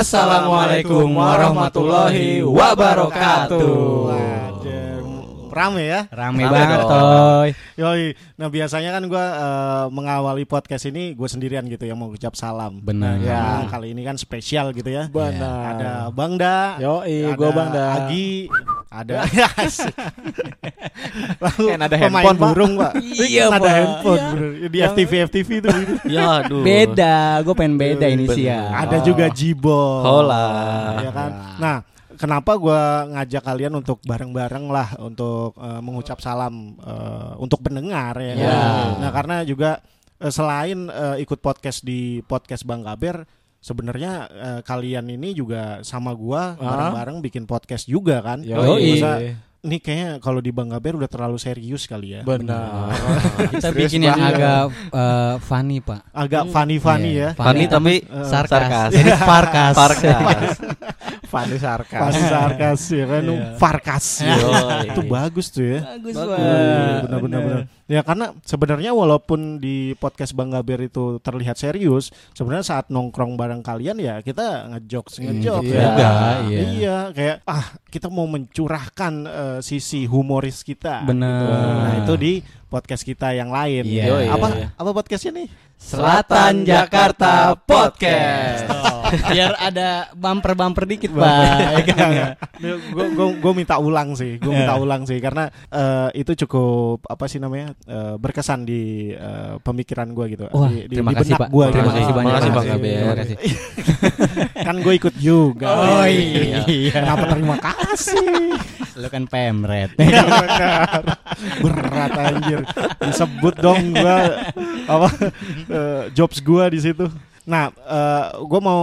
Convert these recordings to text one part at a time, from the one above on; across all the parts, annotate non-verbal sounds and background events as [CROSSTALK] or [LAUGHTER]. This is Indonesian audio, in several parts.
Assalamualaikum warahmatullahi wabarakatuh. Wajar. Rame ya? Rame Rame banget. Toy. Yoi. Nah biasanya kan gue mengawali podcast ini gue sendirian gitu yang mau ucap salam. Benar. Ya kali ini kan spesial gitu ya. Benar. Ada Bang Da. Yoi, ada gua Bang Da. Agi. Ada. [LAUGHS] [LAUGHS] Lalu Kan ada pemain handphone, Pak. burung pak. [LAUGHS] Iya, ada Pak. handphone. Iya. bener. Di Yang- FTV FTV itu. gitu. Ya aduh. Beda, gue pengen beda inisial. ada juga Jibol. Hola. Ya kan. Nah. Kenapa gua ngajak kalian untuk bareng-bareng lah untuk eh, mengucap salam eh, untuk pendengar ya. kan? Ya. Nah karena juga eh, selain eh, ikut podcast di podcast Bang Gaber, sebenarnya eh, kalian ini juga sama gua Ah. bareng-bareng bikin podcast juga kan. Yoi. Masa ini kayaknya kalau di Bang Gaber udah terlalu serius kali ya. Benar. [LAUGHS] Kita bikin yang agak eh, funny, Pak. Agak funny-funny Iya, ya. Funny tapi Eh, sarkas. sarkas. Jadi [LAUGHS] farkas. Farkas. [LAUGHS] Iya. Fanny sarkas. Pas sarkas ya kan, farkas. Yoi. Itu bagus tuh ya. Bagus, Bagus. Pak. benar-benar benar. Ya karena sebenarnya walaupun di podcast Bang Gaber itu terlihat serius, sebenarnya saat nongkrong bareng kalian ya kita ngejokes ngejokes Iya. ya. Juga, iya. Iya, kayak ah kita mau mencurahkan eh, sisi humoris kita. Benar. gitu. Nah, itu di podcast kita yang lain. Iya. Yoi, Apa iya. apa podcastnya nih? Selatan Jakarta Podcast. Oh. [LAUGHS] Biar ada bumper-bumper dikit, Pak. [LAUGHS] Gue minta ulang sih, gue minta ulang sih karena eh, itu cukup apa sih namanya eh, berkesan di eh, pemikiran gue gitu. Wah, di, di, terima di kasih, benak Pak. gua Terima gitu. kasih banyak. Makasih, Bang Terima kasih. [LAUGHS] kan gue ikut juga. Oh, iya. Kenapa terima kasih? Lu kan pemret. Iya. Berat anjir. Disebut dong gua apa eh, jobs gua di situ. Nah, eh gua mau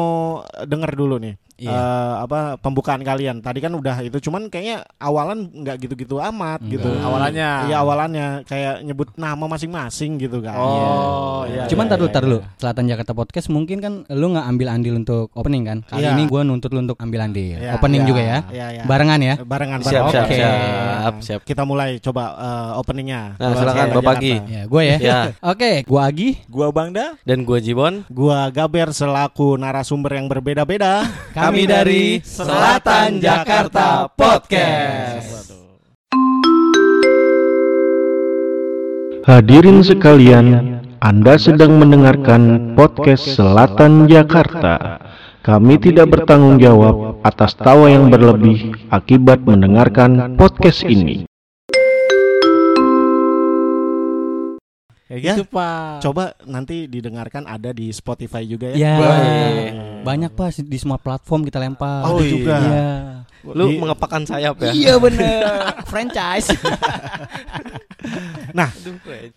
denger dulu nih. Iya. eh, apa pembukaan kalian tadi kan udah itu cuman kayaknya awalan nggak gitu-gitu amat gitu Enggak. Awalannya. iya awalannya kayak nyebut nama masing-masing gitu kan Oh, iya. Cuman iya, tar dulu, iya, tar dulu. iya. Selatan Jakarta Podcast mungkin kan lu nggak ambil andil untuk opening kan? Kali Iya. ini gua nuntut lu untuk ambil andil. Iya, opening iya, juga ya. iya, iya. Barengan ya. barengan Siap, barengan. siap, Oke. siap, siap. kita mulai coba eh, openingnya Nah, silakan, Bapak Jakarta. Gi. Ya, gue ya. Ya. [LAUGHS] Oke, gua Agi. Gua Bangda. Dan gua Jibon. Gua Gaber selaku narasumber yang berbeda-beda. [LAUGHS] Kami dari Selatan Jakarta Podcast. Hadirin sekalian, Anda sedang mendengarkan podcast Selatan Jakarta. Kami tidak bertanggung jawab atas tawa yang berlebih akibat mendengarkan podcast ini. Kayak Ya, gitu, Pak. Coba nanti didengarkan ada di Spotify juga Ya. ya. Baik. Banyak Pak di semua platform kita lempar. Oh, iya. juga. Iya. Lu Di- mengepakkan sayap ya? Iya bener [LAUGHS] Franchise Nah,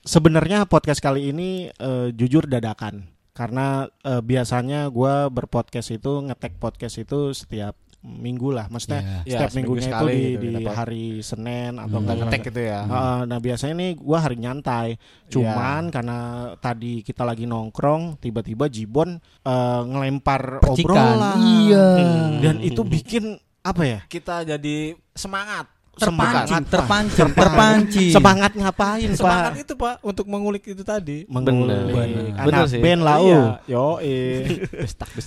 sebenarnya podcast kali ini eh, jujur dadakan karena eh, biasanya gua berpodcast itu ngetek podcast itu setiap minggu lah, maksudnya Iya. Ya, setiap seminggu minggunya itu di, gitu di dapat. hari Senin atau Hmm. enggak ngetek gitu ya. Heeh, nah biasanya nih gua hari nyantai. Cuman Iya. karena tadi kita lagi nongkrong, tiba-tiba Jibon eh, ngelempar Percikan. obrolan. Iya. Dan itu bikin apa ya? Kita jadi semangat. Terpancing. Terpancing Terpancing Semangat ngapain, Semangat Pak? itu, Pak, untuk mengulik itu tadi. Mengulik. Bener. Anak Bener sih. band lau. Iya, yo, [LAUGHS] Lu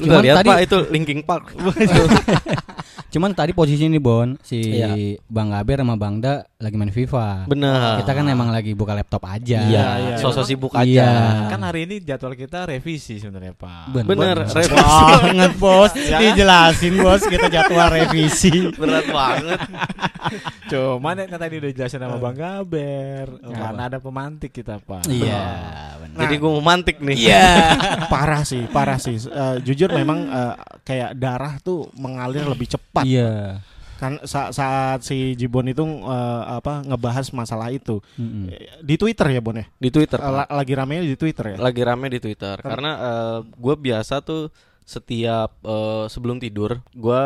Cuman nggak lihat tadi- Pak itu Linkin Park. [LAUGHS] Cuman tadi posisi ini Bon Si Iya. Bang Gaber sama Bang Da Lagi main FIFA Benar. Kita kan emang lagi buka laptop aja Iya, iya. sosok sibuk Iya. aja. Kan hari ini jadwal kita revisi sebenarnya, Pak. Bener. Bener, revisi. banget bos [LAUGHS] Dijelasin bos Kita jadwal [LAUGHS] revisi Berat banget. [LAUGHS] Cuman yang tadi udah jelasin sama Bang Gaber. Karena ada pemantik kita, Pak. Iya bener. Jadi gua mau mantik nih. Iya parah sih, parah sih. Eh, jujur memang eh, kayak darah tuh mengalir lebih cepat. Iya Kan sa- saat si Jibon itu eh, apa ngebahas masalah itu Mm-mm. Eh, di Twitter ya, Bon ya. Di Twitter. Eh, la- lagi ramenya di Twitter ya. lagi rame di Twitter karena gue biasa tuh setiap eh, sebelum tidur gue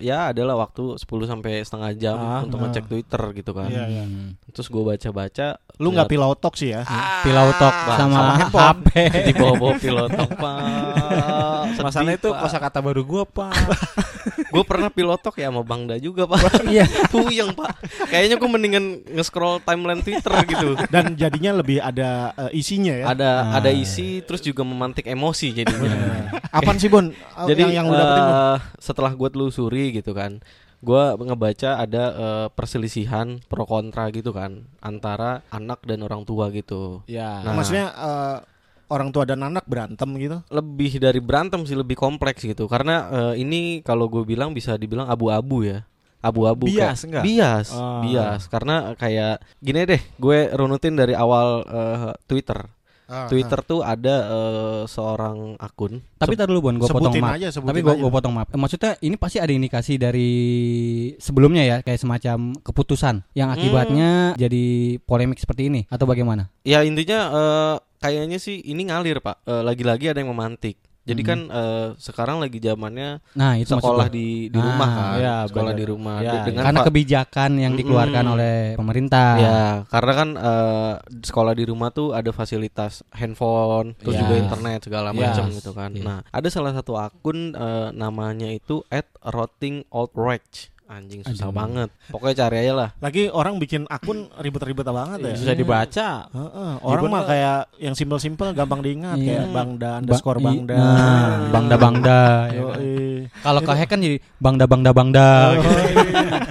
ya adalah waktu 10 sampai setengah jam Ah, untuk ah. ngecek Twitter gitu kan. Iya, iya. Terus gue baca-baca Lu nggak pilau talk sih ya? Pilau talk Bang, sama, sama HP di bawah-bawah pilotok pak. [LAUGHS] Masalah itu kosakata baru gua, Pak. [LAUGHS] Gue pernah pilotok ya sama Bang Da juga pak. [LAUGHS] Iya. Puyeng pak. Kayaknya gue mendingan nge-scroll timeline Twitter gitu. Dan jadinya lebih ada eh, isinya ya. Ada ada isi terus juga memantik emosi jadinya. Apaan sih Bon? [LAUGHS] Jadi yang, yang dapetin Bon? eh, setelah gue telusuri gitu kan gue ngebaca ada eh, perselisihan pro kontra gitu kan antara anak dan orang tua gitu Ya. Nah. Maksudnya eh, orang tua dan anak berantem gitu. lebih dari berantem sih lebih kompleks gitu karena eh, ini kalau gue bilang bisa dibilang abu-abu ya abu-abu Bias, kayak- enggak? bias Ah. bias karena kayak gini deh gue runutin dari awal eh, Twitter Ah, Twitter tuh ada eh, seorang akun Tapi tar dulu Bon, gue potong maaf. aja, Tapi gue potong maaf. Maksudnya ini pasti ada indikasi dari sebelumnya ya, kayak semacam keputusan yang akibatnya jadi polemik seperti ini atau bagaimana? Ya intinya eh, kayaknya sih ini ngalir pak. Eh, Lagi-lagi ada yang memantik. Jadi Hmm. kan eh, sekarang lagi zamannya Nah, itu sekolah di di Ah, rumah kan, ya, sekolah benar. di rumah Ya, De- dengan karena kebijakan yang dikeluarkan oleh pemerintah. Ya, karena kan eh, sekolah di rumah tuh ada fasilitas handphone, terus Ya. juga internet segala Ya. macam gitu kan. Iya. Nah, ada salah satu akun eh, namanya itu @rottingoldrage. Anjing susah Aduh. banget. Pokoknya cari aja lah. Lagi orang bikin akun ribet-ribet banget ya. Susah dibaca. Heeh, orang Ibu mah kayak yang simpel-simpel gampang diingat Iya. kayak Bangda underscore Bangda. Nah, bangda bangda. ya Yo, kan. Kalau ke hack kan jadi bangda bangda bangda. Oh, gitu. iya.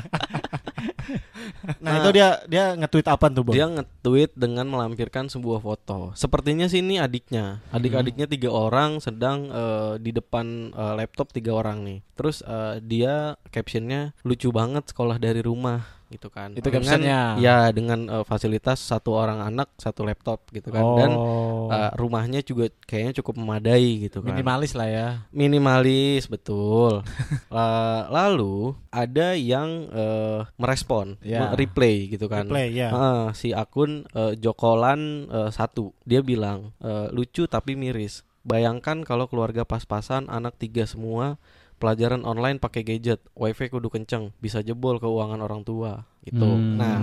Nah, itu dia dia nge-tweet apa tuh, Bang? Dia nge-tweet dengan melampirkan sebuah foto. Sepertinya sih ini adiknya. Adik-adiknya tiga orang sedang eh, di depan eh, laptop tiga orang nih. Terus eh, dia captionnya lucu banget sekolah dari rumah gitu kan. Itu Dengan- captionnya? Ya dengan eh, fasilitas satu orang anak satu laptop gitu kan. Dan Oh. eh, rumahnya juga kayaknya cukup memadai gitu kan. minimalis lah ya. Minimalis betul. [LAUGHS] Eh, lalu ada yang eh, merespon, Ya. replay gitu kan. Replay, ya. Heeh, si akun eh, Jokolan eh, satu dia bilang eh, lucu tapi miris. Bayangkan kalau keluarga pas-pasan anak tiga semua pelajaran online pakai gadget, wifi kudu kenceng, bisa jebol keuangan orang tua gitu. Hmm. Nah,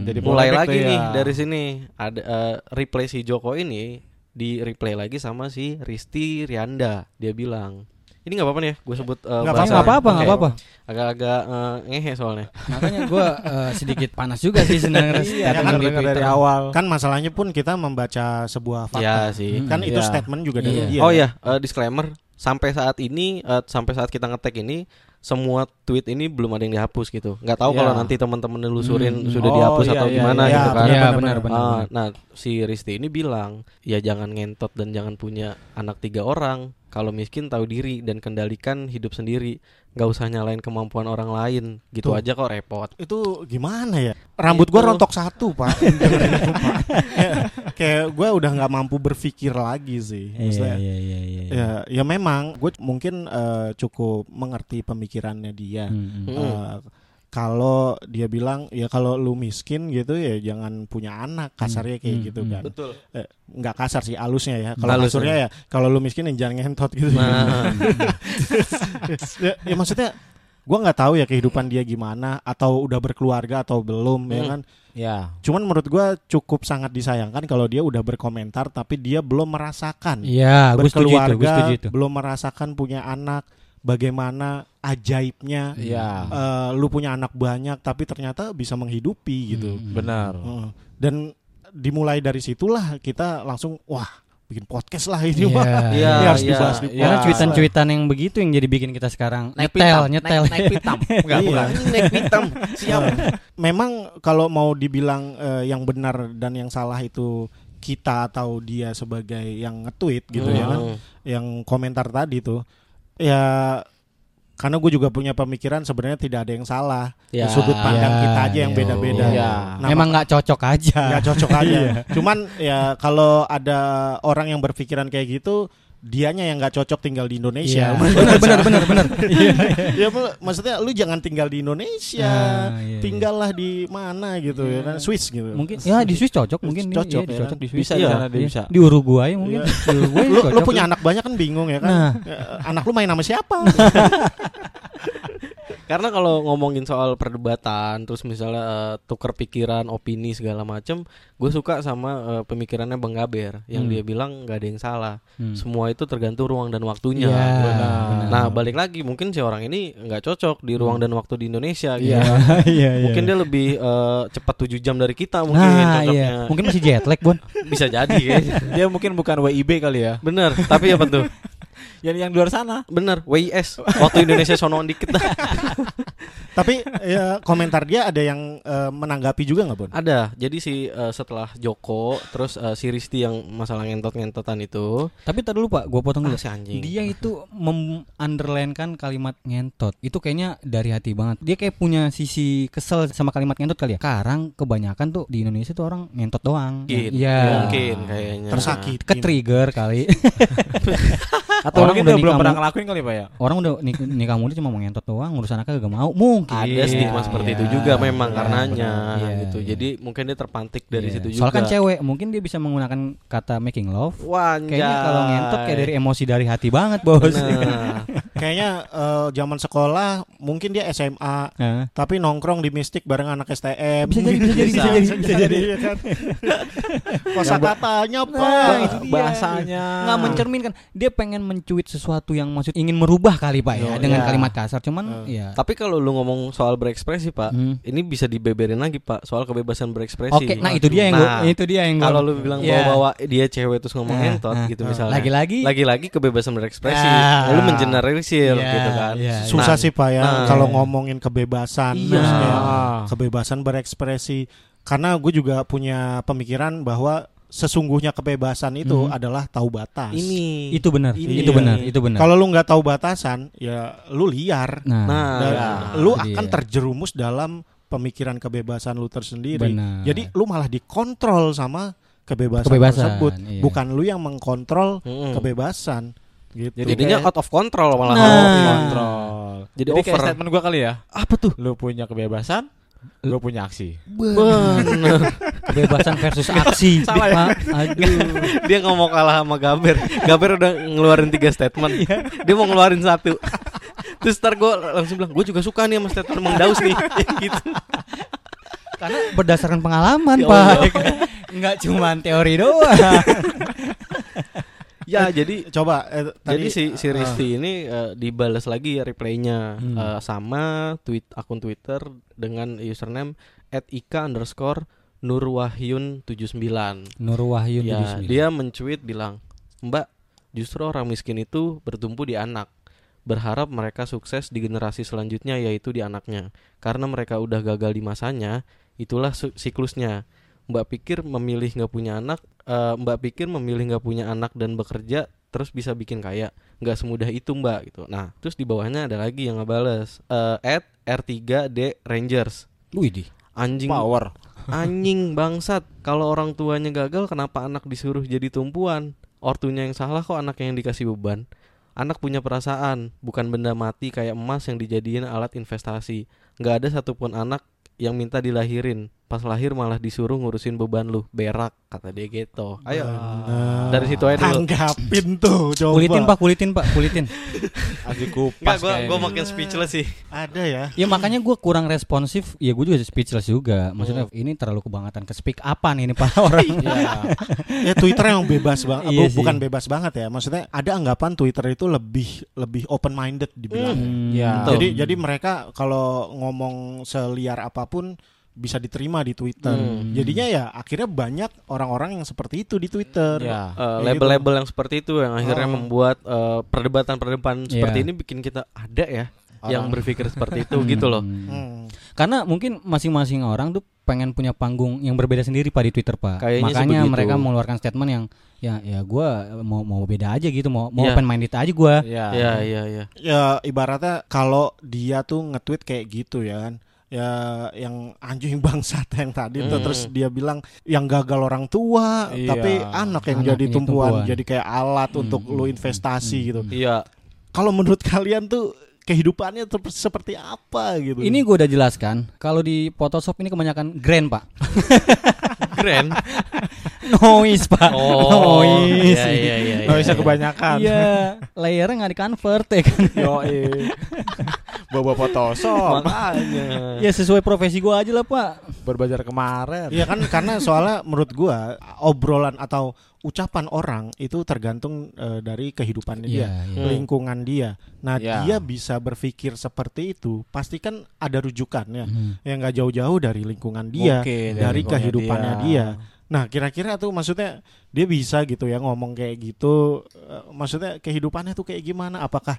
Jadi mulai lagi tuh nih ya. dari sini ada eh, replay si Joko ini di replay lagi sama si Risti Rianda. Dia bilang ini nggak apa-apa nih ya, gue sebut eh, Nggak bahasa- apa-apa, nggak apa-apa. Agak-agak eh, ngehe soalnya. Makanya gue sedikit panas juga sih sebenarnya Iya, kan dari Twitter. awal. Kan masalahnya pun kita membaca sebuah fakta. Ya sih. Kan itu Iya. statement juga dari Iya. dia. Oh ya, eh, disclaimer sampai saat ini eh, sampai saat kita ngetek ini semua tweet ini belum ada yang dihapus gitu. Nggak tahu Iya. kalau nanti teman-teman nelusurin Hmm. sudah Oh, dihapus iya, atau iya, gimana iya. gitu kan. Iya, Iya benar, benar benar. Ah, nah, si Risti ini bilang, ya jangan ngentot dan jangan punya anak tiga orang. Kalau miskin tahu diri dan kendalikan hidup sendiri. Nggak usah nyalain kemampuan orang lain. Gitu Tuh. aja kok repot. Itu gimana ya? Rambut gua Itu. rontok satu, Pak. Dengerin [LAUGHS] itu, Pak. Kayak, kayak gua udah nggak mampu berpikir lagi sih. Iya Maksudnya, iya iya iya. Ya, ya memang gue mungkin eh, cukup mengerti pemikirannya dia. Hmm, hmm. Hmm. Kalau dia bilang ya kalau lu miskin gitu ya jangan punya anak kasarnya kayak Hmm, gitu hmm. kan. Betul. Eh, nggak kasar sih halusnya ya. Kalau Halus, kasurnya ya kalau lu miskin ya jangan ngentot gitu. Nah, [LAUGHS] ya, ya maksudnya gua nggak tahu ya kehidupan dia gimana atau udah berkeluarga atau belum ya Hmm. kan. Ya. Cuman menurut gua cukup sangat disayangkan kalau dia udah berkomentar tapi dia belum merasakan Iya, gue setuju itu, gue berkeluarga, setuju itu. belum merasakan punya anak, bagaimana ajaibnya Iya. eh, lu punya anak banyak tapi ternyata bisa menghidupi gitu. Hmm. Benar. Heeh. Dan dimulai dari situlah kita langsung wah bikin podcast lah ini Iya, mah. iya, Ini harus iya. dibahas di Iya. Karena cuitan-cuitan yang begitu yang jadi bikin kita sekarang Naik nyetel, pitam, nyetel. Naik, [LAUGHS] naik pitam. Enggak, Iya. bukan. naik hitam. Siap. Memang kalau mau dibilang eh, yang benar dan yang salah itu kita atau dia sebagai yang nge-tweet gitu ya kan. Hmm. Yang komentar tadi tuh ya karena gue juga punya pemikiran sebenarnya tidak ada yang salah. Ya. Sudut pandang Ya, kita aja yang ya. beda-beda. Iya. Nah, Emang nggak cocok aja. nggak cocok aja. [LAUGHS] Cuman ya kalau ada orang yang berpikiran kayak gitu, dianya yang nggak cocok tinggal di Indonesia. Iya. Benar benar benar benar. [LAUGHS] Iya. ya mak- maksudnya lu jangan tinggal di Indonesia, Ah, iya, iya. tinggallah di mana gitu ya kan, Swiss gitu. Mungkin ya di Swiss cocok mungkin. Cocok ya cocok kan? di Swiss. Bisa di sana dia iya. bisa. Di Uruguay mungkin. Di Uruguay lu, lu punya anak banyak kan bingung ya kan? Nah. Ya, anak lu main sama siapa? [LAUGHS] Karena kalau ngomongin soal perdebatan, terus misalnya eh, tuker pikiran, opini segala macem, gue suka sama eh, pemikirannya Bang Gaber yang Hmm. dia bilang nggak ada yang salah. Hmm. Semua itu tergantung ruang dan waktunya. Iya, Benar. benar. Nah, balik lagi mungkin si orang ini nggak cocok di ruang dan waktu di Indonesia. Gitu. Iya, [LAUGHS] iya, iya. Mungkin dia lebih eh, cepat 7 jam dari kita mungkin Nah, iya. Mungkin masih jet lag, Bon. Bisa jadi kayaknya. Dia mungkin bukan WIB kali ya. Bener, tapi apa tuh? [LAUGHS] Yang yang di luar sana. Bener, WIS. Waktu Indonesia sonoan dikit. [LAUGHS] Tapi ya, komentar dia ada yang eh, menanggapi juga nggak Bon? Ada. Jadi si eh, setelah Joko, terus eh, si Risti yang masalah ngentot-ngentotan itu, Tapi tadi dulu Pak, gua potong dulu. ah, si anjing. Dia itu mem-underline-kan kalimat ngentot. Itu kayaknya dari hati banget. Dia kayak punya sisi kesel sama kalimat ngentot kali ya. Sekarang kebanyakan tuh di Indonesia tuh orang ngentot doang. Mungkin, Iya. mungkin kayaknya. Tersakiti. Ke trigger kali. [LAUGHS] Atau Orang mungkin udah belum pernah ngelakuin kali Pak ya. orang udah nik- nikah muda cuma mau ngentot doang, ngurus anaknya gak mau. Mungkin. Ada stigma seperti itu juga memang Iya, karenanya benar. Iya, gitu. iya. Jadi mungkin dia terpantik dari Iya. situ juga. Soalnya kan cewek, mungkin dia bisa menggunakan kata making love. Wah, Kayaknya kalau ngentot kayak dari emosi dari hati banget, Bos. Bener. [LAUGHS] Kayaknya eh, zaman sekolah mungkin dia SMA Nah. tapi nongkrong di Mistik bareng anak STM. Bisa jadi, bisa jadi, bisa jadi, bisa jadi. ya kan. [LAUGHS] Kosa katanya Nah, Pak. itu dia. Bahasanya. nggak mencerminkan dia pengen mencuit sesuatu yang maksud ingin merubah kali pak ya Oh, dengan iya. kalimat kasar cuman ya Tapi kalau lu ngomong soal berekspresi, Pak, Hmm. ini bisa dibeberin lagi, Pak, soal kebebasan berekspresi. oke nah itu dia yang Nah, gua, itu dia yang gua- Kalau lu bilang Iya. bawa-bawa dia cewek terus ngomong Nah, ngentot nah, gitu nah. misalnya. Lagi-lagi lagi-lagi kebebasan berekspresi. Ah. Lu mengeneralisir Iya, gitu kan. iya, Susah Nah, sih Pak ya nah. kalau ngomongin kebebasan Iya. maksudnya Ah. kebebasan berekspresi karena gue juga punya pemikiran bahwa sesungguhnya kebebasan itu Hmm. adalah tahu batas. Ini itu benar Ini. itu benar itu benar Kalau lu nggak tahu batasan, ya lu liar. nah, Nah, ya. lu akan terjerumus dalam pemikiran kebebasan lu tersendiri. Benar. Jadi lu malah dikontrol sama kebebasan, Kebebasan, tersebut, iya. bukan lu yang mengkontrol Mm-mm. kebebasan. Gitu. Hmm. Jadinya kayak- out of control malah. Nah. Out of control. Jadi Jadi kayak over. statement gua kali ya. Apa tuh? Lu punya kebebasan, gua punya aksi. Bener. [LAUGHS] kebebasan versus aksi Salah ya? Pak. [LAUGHS] aduh dia nggak mau kalah sama Gaber. Gaber udah ngeluarin tiga statement. dia mau ngeluarin satu. Terus ntar gue langsung bilang, gue juga suka nih sama statement Mang Daus nih. [LAUGHS] gitu. karena berdasarkan pengalaman Ya pak Allah. nggak cuma teori doang Ya jadi Coba eh, jadi tadi si si eh, Risti ini eh, dibalas lagi ya replaynya Hmm. Eh, sama tweet akun Twitter dengan username @ika underscore Nurwahyun 79 Nur Wahyu Ya, dia mencuit bilang, "Mbak, justru orang miskin itu bertumpu di anak. Berharap mereka sukses di generasi selanjutnya yaitu di anaknya. Karena mereka udah gagal di masanya, itulah siklusnya. Mbak pikir memilih nggak punya anak, eh, Mbak pikir memilih nggak punya anak dan bekerja terus bisa bikin kaya. Nggak semudah itu, Mbak." gitu. Nah, terus di bawahnya ada lagi yang ngebales, eh, at R3D Rangers. Widih Anjing Power. Anjing bangsat Kalau orang tuanya gagal Kenapa anak disuruh jadi tumpuan Ortunya yang salah kok anaknya yang dikasih beban Anak punya perasaan Bukan benda mati kayak emas yang dijadiin alat investasi Nggak ada satupun anak yang minta dilahirin Pas lahir malah disuruh ngurusin beban lu Berak kata dia gitu. Ayo. Benar. Dari situ aja dulu Tanggapin tuh coba. kulitin pak kulitin pak kulitin. [LAUGHS] Aji Enggak kupas gue gua makin speechless sih. Ada ya. Ya makanya gue kurang responsif. Ya gue juga speechless juga. Maksudnya ini terlalu kebangetan ke speak apa nih ini pak [LAUGHS] orang. Iya. ya Twitter yang bebas banget Iya sih. bukan bebas banget ya. Maksudnya ada anggapan Twitter itu lebih lebih open minded dibilang. Hmm, Ya. Jadi jadi mereka kalau ngomong seliar apa pun bisa diterima di Twitter Hmm. jadinya ya akhirnya banyak orang-orang yang seperti itu di Twitter Ya. Eh, Kayak label-label yang seperti itu yang akhirnya Oh. membuat eh, perdebatan-perdebatan Iya. seperti ini bikin kita ada ya yang Orang. berpikir seperti itu gitu loh. Hmm. Hmm. Karena mungkin masing-masing orang tuh pengen punya panggung yang berbeda sendiri pak di Twitter pak. Kayaknya Makanya begitu. mereka mengeluarkan statement yang ya ya gue mau mau beda aja gitu mau mau Iya. open minded aja gue. Ya. Iya iya iya. ya ibaratnya kalau dia tuh nge-tweet kayak gitu ya kan ya yang anjing [LAUGHS] bangsat yang tadi tuh Hmm. terus dia bilang yang gagal orang tua Iya. tapi anak yang Anak jadi tumpuan, tumpuan. jadi kayak alat Hmm, untuk lu hmm, investasi hmm, gitu Iya. kalau menurut kalian tuh kehidupannya tuh seperti apa gitu Ini gue udah jelaskan. Kalau di Photoshop ini kebanyakan grand pak. [LAUGHS] Keren. [LAUGHS] Noise pak. Oh. Noise. Iya iya iya. Nggak iya. bisa kebanyakan. Iya, layernya nggak di convert ya kan. Yo, Bawa foto. Makanya. Ya sesuai profesi gua aja lah, Pak. Berbazar kemarin. Iya kan karena soalnya menurut gua obrolan atau ucapan orang itu tergantung eh, dari kehidupannya dia, Iya, iya. lingkungan dia. Nah, Ya. dia bisa berpikir seperti itu, pasti kan ada rujukannya. Hmm. Yang nggak jauh-jauh dari lingkungan dia, Mungkin, dari lingkungannya kehidupannya dia. Nah, kira-kira tuh maksudnya dia bisa gitu ya ngomong kayak gitu. eh, maksudnya kehidupannya tuh kayak gimana? Apakah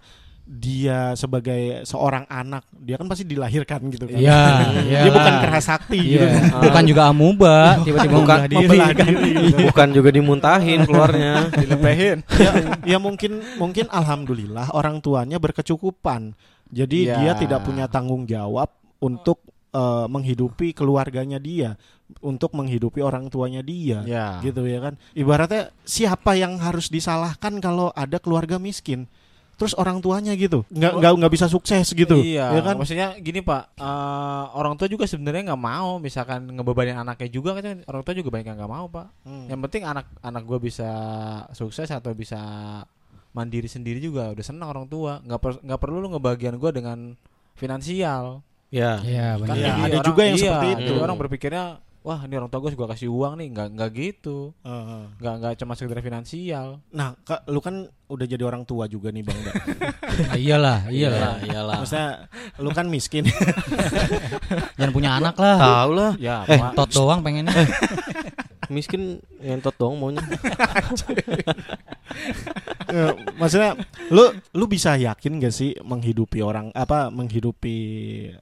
dia sebagai seorang anak, dia kan pasti dilahirkan gitu kan. Iya, [LAUGHS] Dia iyalah. bukan keras sakti gitu. Iya. Bukan juga amuba, tiba-tiba Bukan membelah diri. Membelah diri gitu. Bukan juga dimuntahin keluarnya. Dilepehin. ya, ya mungkin mungkin alhamdulillah orang tuanya berkecukupan. Jadi Ya. dia tidak punya tanggung jawab untuk eh, menghidupi keluarganya dia, untuk menghidupi orang tuanya dia. Ya. Gitu ya kan. Ibaratnya siapa yang harus disalahkan kalau ada keluarga miskin? Terus orang tuanya gitu, nggak nggak nggak bisa sukses gitu, Iya, ya kan? maksudnya gini Pak, eh, orang tua juga sebenarnya nggak mau, misalkan ngebebanin anaknya juga kan orang tua juga banyak yang nggak mau Pak. Hmm. Yang penting anak anak gue bisa sukses atau bisa mandiri sendiri juga udah senang orang tua. Nggak per- nggak perlu lu ngebagian gue dengan finansial. Ya. Iya, Kan. Iya, jadi ada orang- juga yang iya, seperti jadi itu. orang berpikirnya wah ini orang tua gue juga kasih uang nih, nggak nggak gitu, Heeh. nggak nggak cuma sekedar finansial. Nah, Kak, lu kan udah jadi orang tua juga nih, Bang. Da. Ah, iyalah, [LAUGHS] iyalah. Iya, iyalah. Maksudnya lu kan miskin. [LAUGHS] Jangan punya anak lah. Tahu lah. Ya, Eh. Tot doang pengennya. [LAUGHS] Miskin ngentot dong maunya. Eh, [LAUGHS] maksudnya lu lu bisa yakin gak sih menghidupi orang apa menghidupi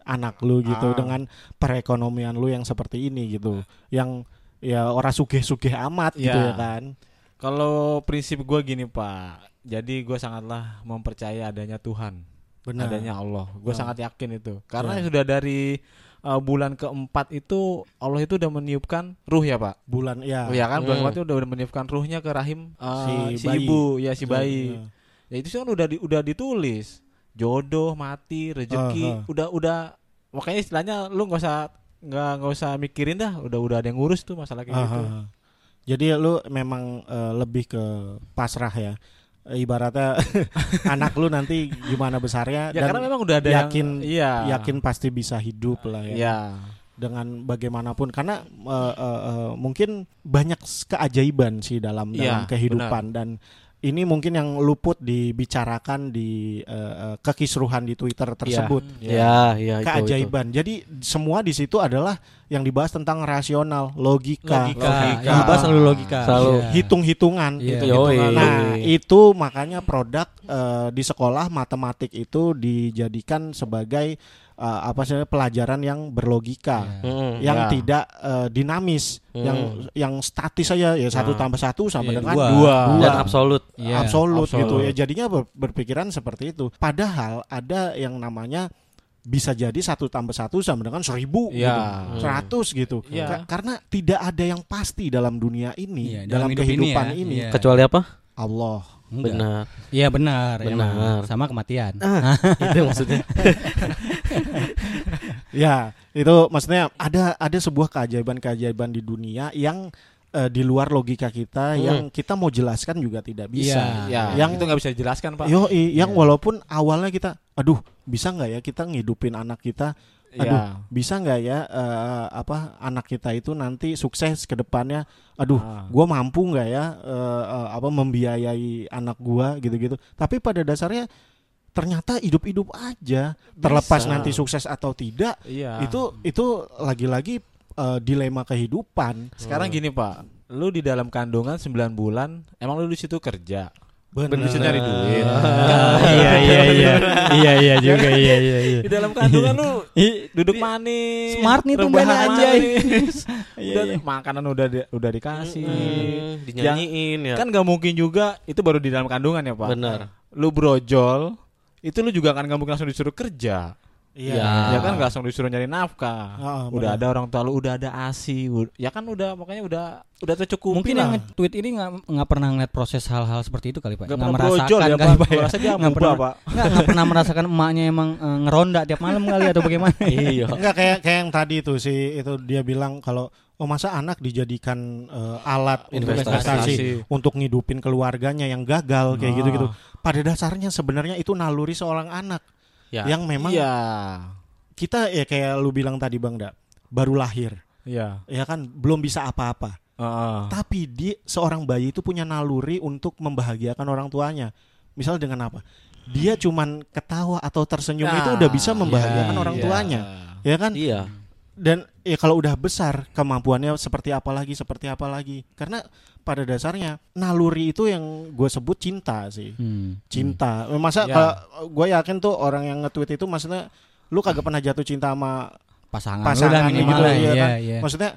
anak lu gitu Ah. dengan perekonomian lu yang seperti ini gitu yang ya orang sugih-sugih amat gitu Ya. ya kan Kalau prinsip gue gini Pak, jadi gue sangatlah mempercaya adanya Tuhan, benar adanya Allah. Gue Ah. sangat yakin itu, karena Ya. sudah dari uh, bulan keempat itu Allah itu udah meniupkan ruh ya Pak. bulan ya Oh ya kan, bulan Hmm. keempat itu udah meniupkan ruhnya ke rahim uh, Si si, bayi. ibu, ya si bayi. Nah, Ya itu kan udah di, udah ditulis jodoh, mati, rezeki, Ah, ah. udah udah makanya istilahnya lu nggak usah nggak nggak usah mikirin dah, udah udah ada yang ngurus tuh masalah kayak ah, gitu. ah. jadi lu memang eh, lebih ke pasrah ya ibaratnya [LAUGHS] anak lu nanti gimana besarnya Ya dan karena memang udah ada yakin- yang, iya, yakin pasti bisa hidup lah ya ya. dengan bagaimanapun karena eh, eh, eh, mungkin banyak keajaiban sih dalam dalam Iya, kehidupan dan ini mungkin yang luput dibicarakan di eh, kekisruhan di Twitter tersebut Ya, ya itu, itu. keajaiban. Jadi semua di situ adalah yang dibahas tentang rasional, logika, Logika. Logika. Yang dibahas selalu logika. Selalu. Iya. hitung-hitungan. Iya. Yoi. Nah, itu makanya produk eh, di sekolah matematik itu dijadikan sebagai eh, apa sih pelajaran yang berlogika Iya. Mm-mm. yang Ya. tidak eh, dinamis, Hmm. yang yang statis saja ya satu Nah. tambah satu sama Iya, dengan dua. dua, Dan absolut. Iya. absolut, absolut. gitu ya. Jadinya ber- berpikiran seperti itu. Padahal ada yang namanya bisa jadi satu tambah satu sama dengan seribu Iya. gitu, Hmm. seratus gitu. Iya. Ka- Karena tidak ada yang pasti dalam dunia ini, Iya, dalam, dalam hidup ini kehidupan ya. ini. Iya. Kecuali apa? Allah. Enggak. Benar. Iya benar, Benar. emang. Sama kematian. itu maksudnya. [LAUGHS] Ya, itu maksudnya ada ada sebuah keajaiban-keajaiban di dunia yang eh, di luar logika kita Hmm. yang kita mau jelaskan juga tidak bisa. Iya. Ya, Yang- itu nggak bisa dijelaskan pak. Yo, yang Iya. walaupun awalnya kita, aduh, bisa nggak ya kita ngidupin anak kita? Aduh, Ya. bisa nggak ya eh, apa anak kita itu nanti sukses ke depannya? Aduh, Ah. gua mampu nggak ya eh, eh, apa membiayai anak gua gitu-gitu. Tapi pada dasarnya ternyata hidup-hidup aja, terlepas Bisa. nanti sukses atau tidak, Iya. itu itu lagi-lagi eh, dilema kehidupan. sekarang gini pak, lu di dalam kandungan 9 bulan, emang lu di situ kerja, Bener. bisa nyari duit. [LAUGHS] iya iya iya. Iya iya juga iya iya iya. di dalam kandungan lu duduk manis, Smart nih rebahan tumben aja. [LAUGHS] Iya, udah iya. makanan udah di- udah dikasih. Hmm, dinyanyiin ya. Kan gak mungkin juga itu baru di dalam kandungan ya pak. Benar. Lu brojol, itu lu juga kan gak mungkin langsung disuruh kerja. Iya. Ya. Ya kan gak langsung disuruh nyari nafkah. Ah, udah ada orang tua lu, udah ada asi, ya kan udah makanya udah udah tercukupi Mungkin lah. yang nge-tweet ini nggak nggak pernah ngeliat proses hal-hal seperti itu kali pak. Nggak brojol ya, kali Pak. pak. Gua rasa dia Nggak pernah Pak. Nggak nggak pernah merasakan emaknya emang eh, ngeronda tiap malam kali atau bagaimana? [LAUGHS] Iya. Enggak kayak kayak yang tadi tuh si itu dia bilang kalau oh masa anak dijadikan eh, alat Investasi. investasi untuk ngidupin keluarganya yang gagal kayak Ah. gitu-gitu. Pada dasarnya sebenarnya itu naluri seorang anak. Ya. yang memang Iya. kita ya kayak lu bilang tadi Bang Da, baru lahir, Iya. ya kan belum bisa apa-apa. Heeh. Tapi di seorang bayi itu punya naluri untuk membahagiakan orang tuanya. Misal dengan apa? Dia cuman ketawa atau tersenyum Nah, itu udah bisa membahagiakan iya, orang iya. tuanya, ya kan? Iya. Dan ya kalau udah besar kemampuannya seperti apa lagi, seperti apa lagi. Karena pada dasarnya naluri itu yang gue sebut cinta sih. Hmm. Cinta. Masa Ya. kalau gue yakin tuh orang yang nge-tweet itu maksudnya lu kagak pernah jatuh cinta sama pasangan, Pasangan gitu, iya iya, kan? iya. maksudnya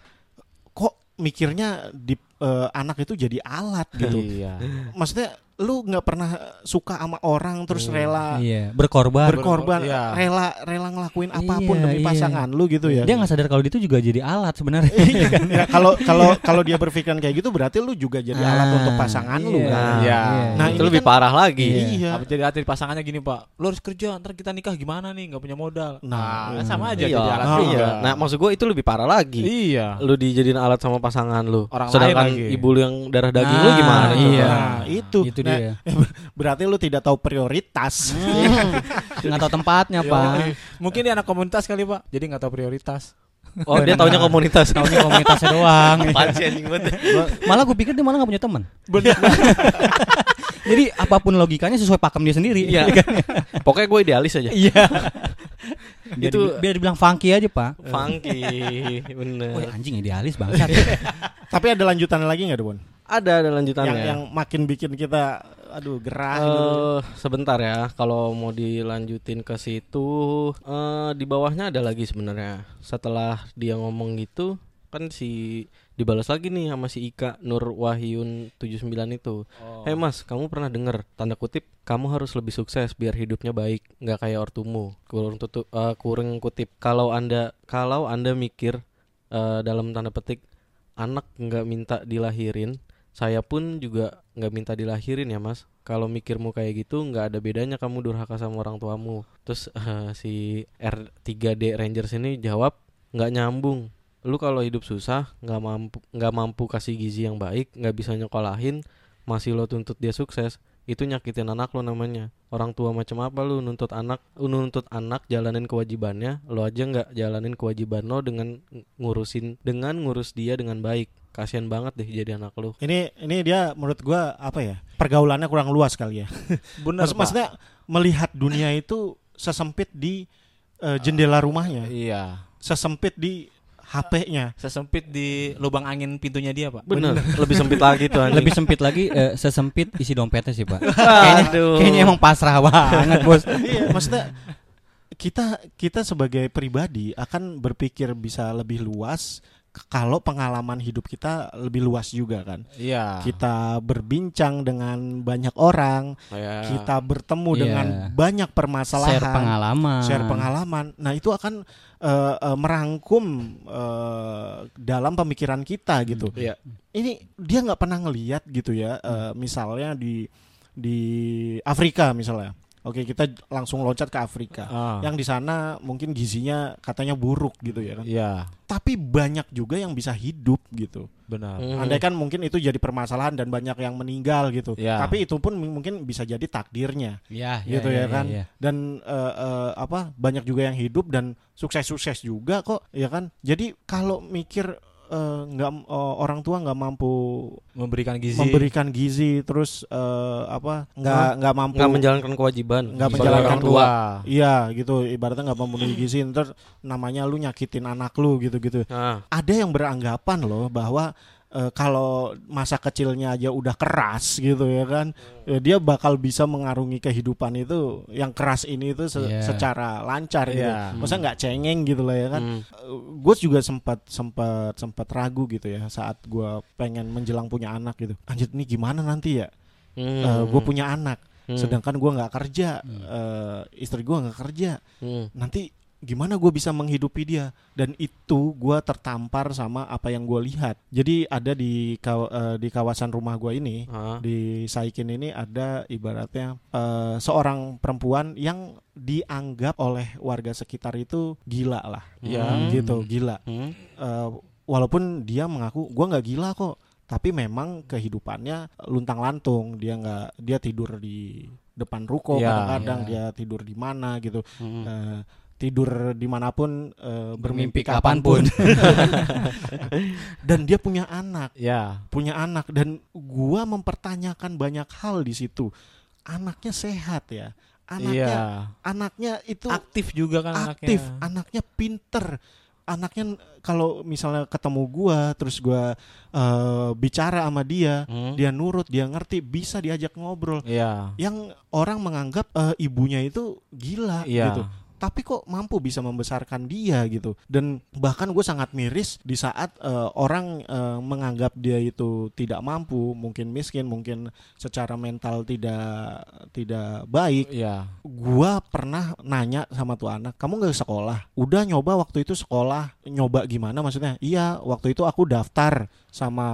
kok mikirnya di eh, anak itu jadi alat gitu. Iya. Maksudnya lu nggak pernah suka sama orang terus rela Iya, berkorban. berkorban, Iya. rela rela ngelakuin apa pun Iya, demi iya. pasangan lu gitu ya. Dia nggak sadar kalau dia itu juga jadi alat sebenarnya. [LAUGHS] Iya, ya, kalau kalau kalau dia berpikiran kayak gitu berarti lu juga jadi alat Ah, untuk pasangan lu iya, kan. Iya. Nah, itu ini lebih kan- parah lagi. Iya. Apa jadi hati pasangannya gini pak Lu harus kerja ntar kita nikah gimana nih nggak punya modal Nah, Nah, kan sama aja Iya, jadi alat Ah, iya. juga Nah, maksud gue itu lebih parah lagi. Iya Lu dijadiin alat sama pasangan lu. Orang Sedangkan lain lagi. ibu lu yang darah daging lu Nah, gimana tuh? iya. Nah, itu. Itu Nah, dia. [LAUGHS] berarti lu tidak tahu prioritas. [LAUGHS] Nggak tahu tempatnya. Pak. Mungkin dia anak komunitas kali pak Jadi nggak tahu prioritas Oh, dia taunya komunitas. Tahu komunitasnya doang. [LAUGHS] Anjing banget. malah gue pikir dia malah gak punya teman. Jadi apa pun logikanya sesuai pakem dia sendiri. Iya. Pokoknya gue idealis aja. Iya. Biar, Itu- di- biar dibilang funky aja, Pak. Funky, Woi, bener. anjing idealis bangsat. Tapi ada lanjutan lagi nggak, Bon? Ada ada Yang lanjutannya. yang makin bikin kita aduh gerah gitu. Eh, sebentar ya, kalau mau dilanjutin ke situ, eh di bawahnya ada lagi sebenarnya. Setelah dia ngomong gitu, kan si dibalas lagi nih sama si Ika Nur Wahyun 79 itu. Eh Mas, kamu pernah denger tanda kutip kamu harus lebih sukses biar hidupnya baik, nggak kayak ortumu. Kurung tutup eh, kurung kutip. Kalau Anda kalau Anda mikir eh, dalam tanda petik anak nggak minta dilahirin, saya pun juga nggak minta dilahirin ya mas. Kalau mikirmu kayak gitu nggak ada bedanya kamu durhaka sama orang tuamu. Terus eh, si R3D Rangers ini jawab nggak nyambung. Lu kalau hidup susah nggak mampu nggak mampu kasih gizi yang baik nggak bisa nyekolahin masih lo tuntut dia sukses. Itu nyakitin anak lo namanya. Orang tua macam apa lu? Nuntut anak lu nuntut anak jalanin kewajibannya lo aja nggak jalanin kewajiban lo dengan ng- ngurusin dengan ngurus dia dengan baik kasihan banget deh jadi anak lu Ini ini dia menurut gua apa ya? Pergaulannya kurang luas kali ya. [LAUGHS] Bener Maksud- maksudnya melihat dunia itu sesempit di eh, jendela rumahnya, Iya sesempit di HP-nya. Sesempit di lubang angin pintunya dia pak bener [LAUGHS] lebih sempit lagi tuh anjing. Lebih sempit lagi eh, sesempit isi dompetnya sih, Pak. [LAUGHS] kayaknya, Aduh. kayaknya emang pasrah banget, Bos. iya, maksudnya kita kita sebagai pribadi akan berpikir bisa lebih luas kalau pengalaman hidup kita lebih luas juga kan. Iya Kita berbincang dengan banyak orang, Ya. kita bertemu Iya. dengan banyak permasalahan, Share pengalaman. share pengalaman. Nah, itu akan eh, eh, merangkum eh, dalam pemikiran kita gitu. Iya. Ini dia nggak pernah ngeliat gitu ya, eh, misalnya di di Afrika misalnya. Oke, kita langsung loncat ke Afrika. Ah. Yang di sana mungkin gizinya katanya buruk gitu ya kan. Iya Tapi banyak juga yang bisa hidup gitu. benar Hmm. Andai kan mungkin itu jadi permasalahan dan banyak yang meninggal gitu. Ya. Tapi itu pun mungkin bisa jadi takdirnya Iya, gitu ya kan. iya. Dan eh, eh, apa banyak juga yang hidup dan sukses-sukses juga kok, ya kan. Jadi kalau mikir eh, nggak eh, orang tua nggak mampu Memberikan gizi. memberikan gizi terus eh, apa nggak nggak mampu nggak menjalankan kewajiban. Nggak menjalankan orang tua. iya gitu. Ibaratnya nggak memenuhi gizi ntar namanya lu nyakitin anak lu gitu gitu nah. Ada yang beranggapan loh bahwa eh, kalau masa kecilnya aja udah keras gitu ya kan ya dia bakal bisa mengarungi kehidupan itu yang keras ini itu se- Iya. secara lancar gitu Iya. masa nggak cengeng gitu lah ya kan hmm. gue juga sempat sempat sempat ragu gitu ya saat gue pengen menjelang punya anak gitu anjir ini gimana nanti ya Hmm. gue punya anak Hmm. sedangkan gue nggak kerja eh, istri gue nggak kerja Hmm. nanti gimana gue bisa menghidupi dia dan itu gue tertampar sama apa yang gue lihat jadi ada di kaw- eh, di kawasan rumah gue ini Ah. di Saikin ini ada ibaratnya eh, seorang perempuan yang dianggap oleh warga sekitar itu gila lah Iya. Hmm. gitu gila Hmm. Eh, walaupun dia mengaku gue nggak gila kok tapi memang kehidupannya luntang lantung dia nggak dia tidur di depan ruko Ya, kadang-kadang ya. dia tidur di mana gitu Mm. Eh, tidur di mana pun eh, Bermimpi bermimpi kapan pun. [LAUGHS] dan dia punya anak Ya. punya anak dan gua mempertanyakan banyak hal di situ anaknya sehat ya anaknya Iya. anaknya itu Aktif juga kan aktif anaknya. anaknya pinter anaknya kalau misalnya ketemu gua terus gua eh, bicara sama dia Hmm. dia nurut dia ngerti bisa diajak ngobrol Iya. yang orang menganggap eh, ibunya itu gila Iya. gitu tapi kok mampu bisa membesarkan dia gitu dan bahkan gue sangat miris di saat eh, orang eh, menganggap dia itu tidak mampu mungkin miskin mungkin secara mental tidak tidak baik Iya. gua pernah nanya sama tuh anak kamu nggak sekolah udah nyoba waktu itu sekolah nyoba gimana maksudnya iya waktu itu aku daftar sama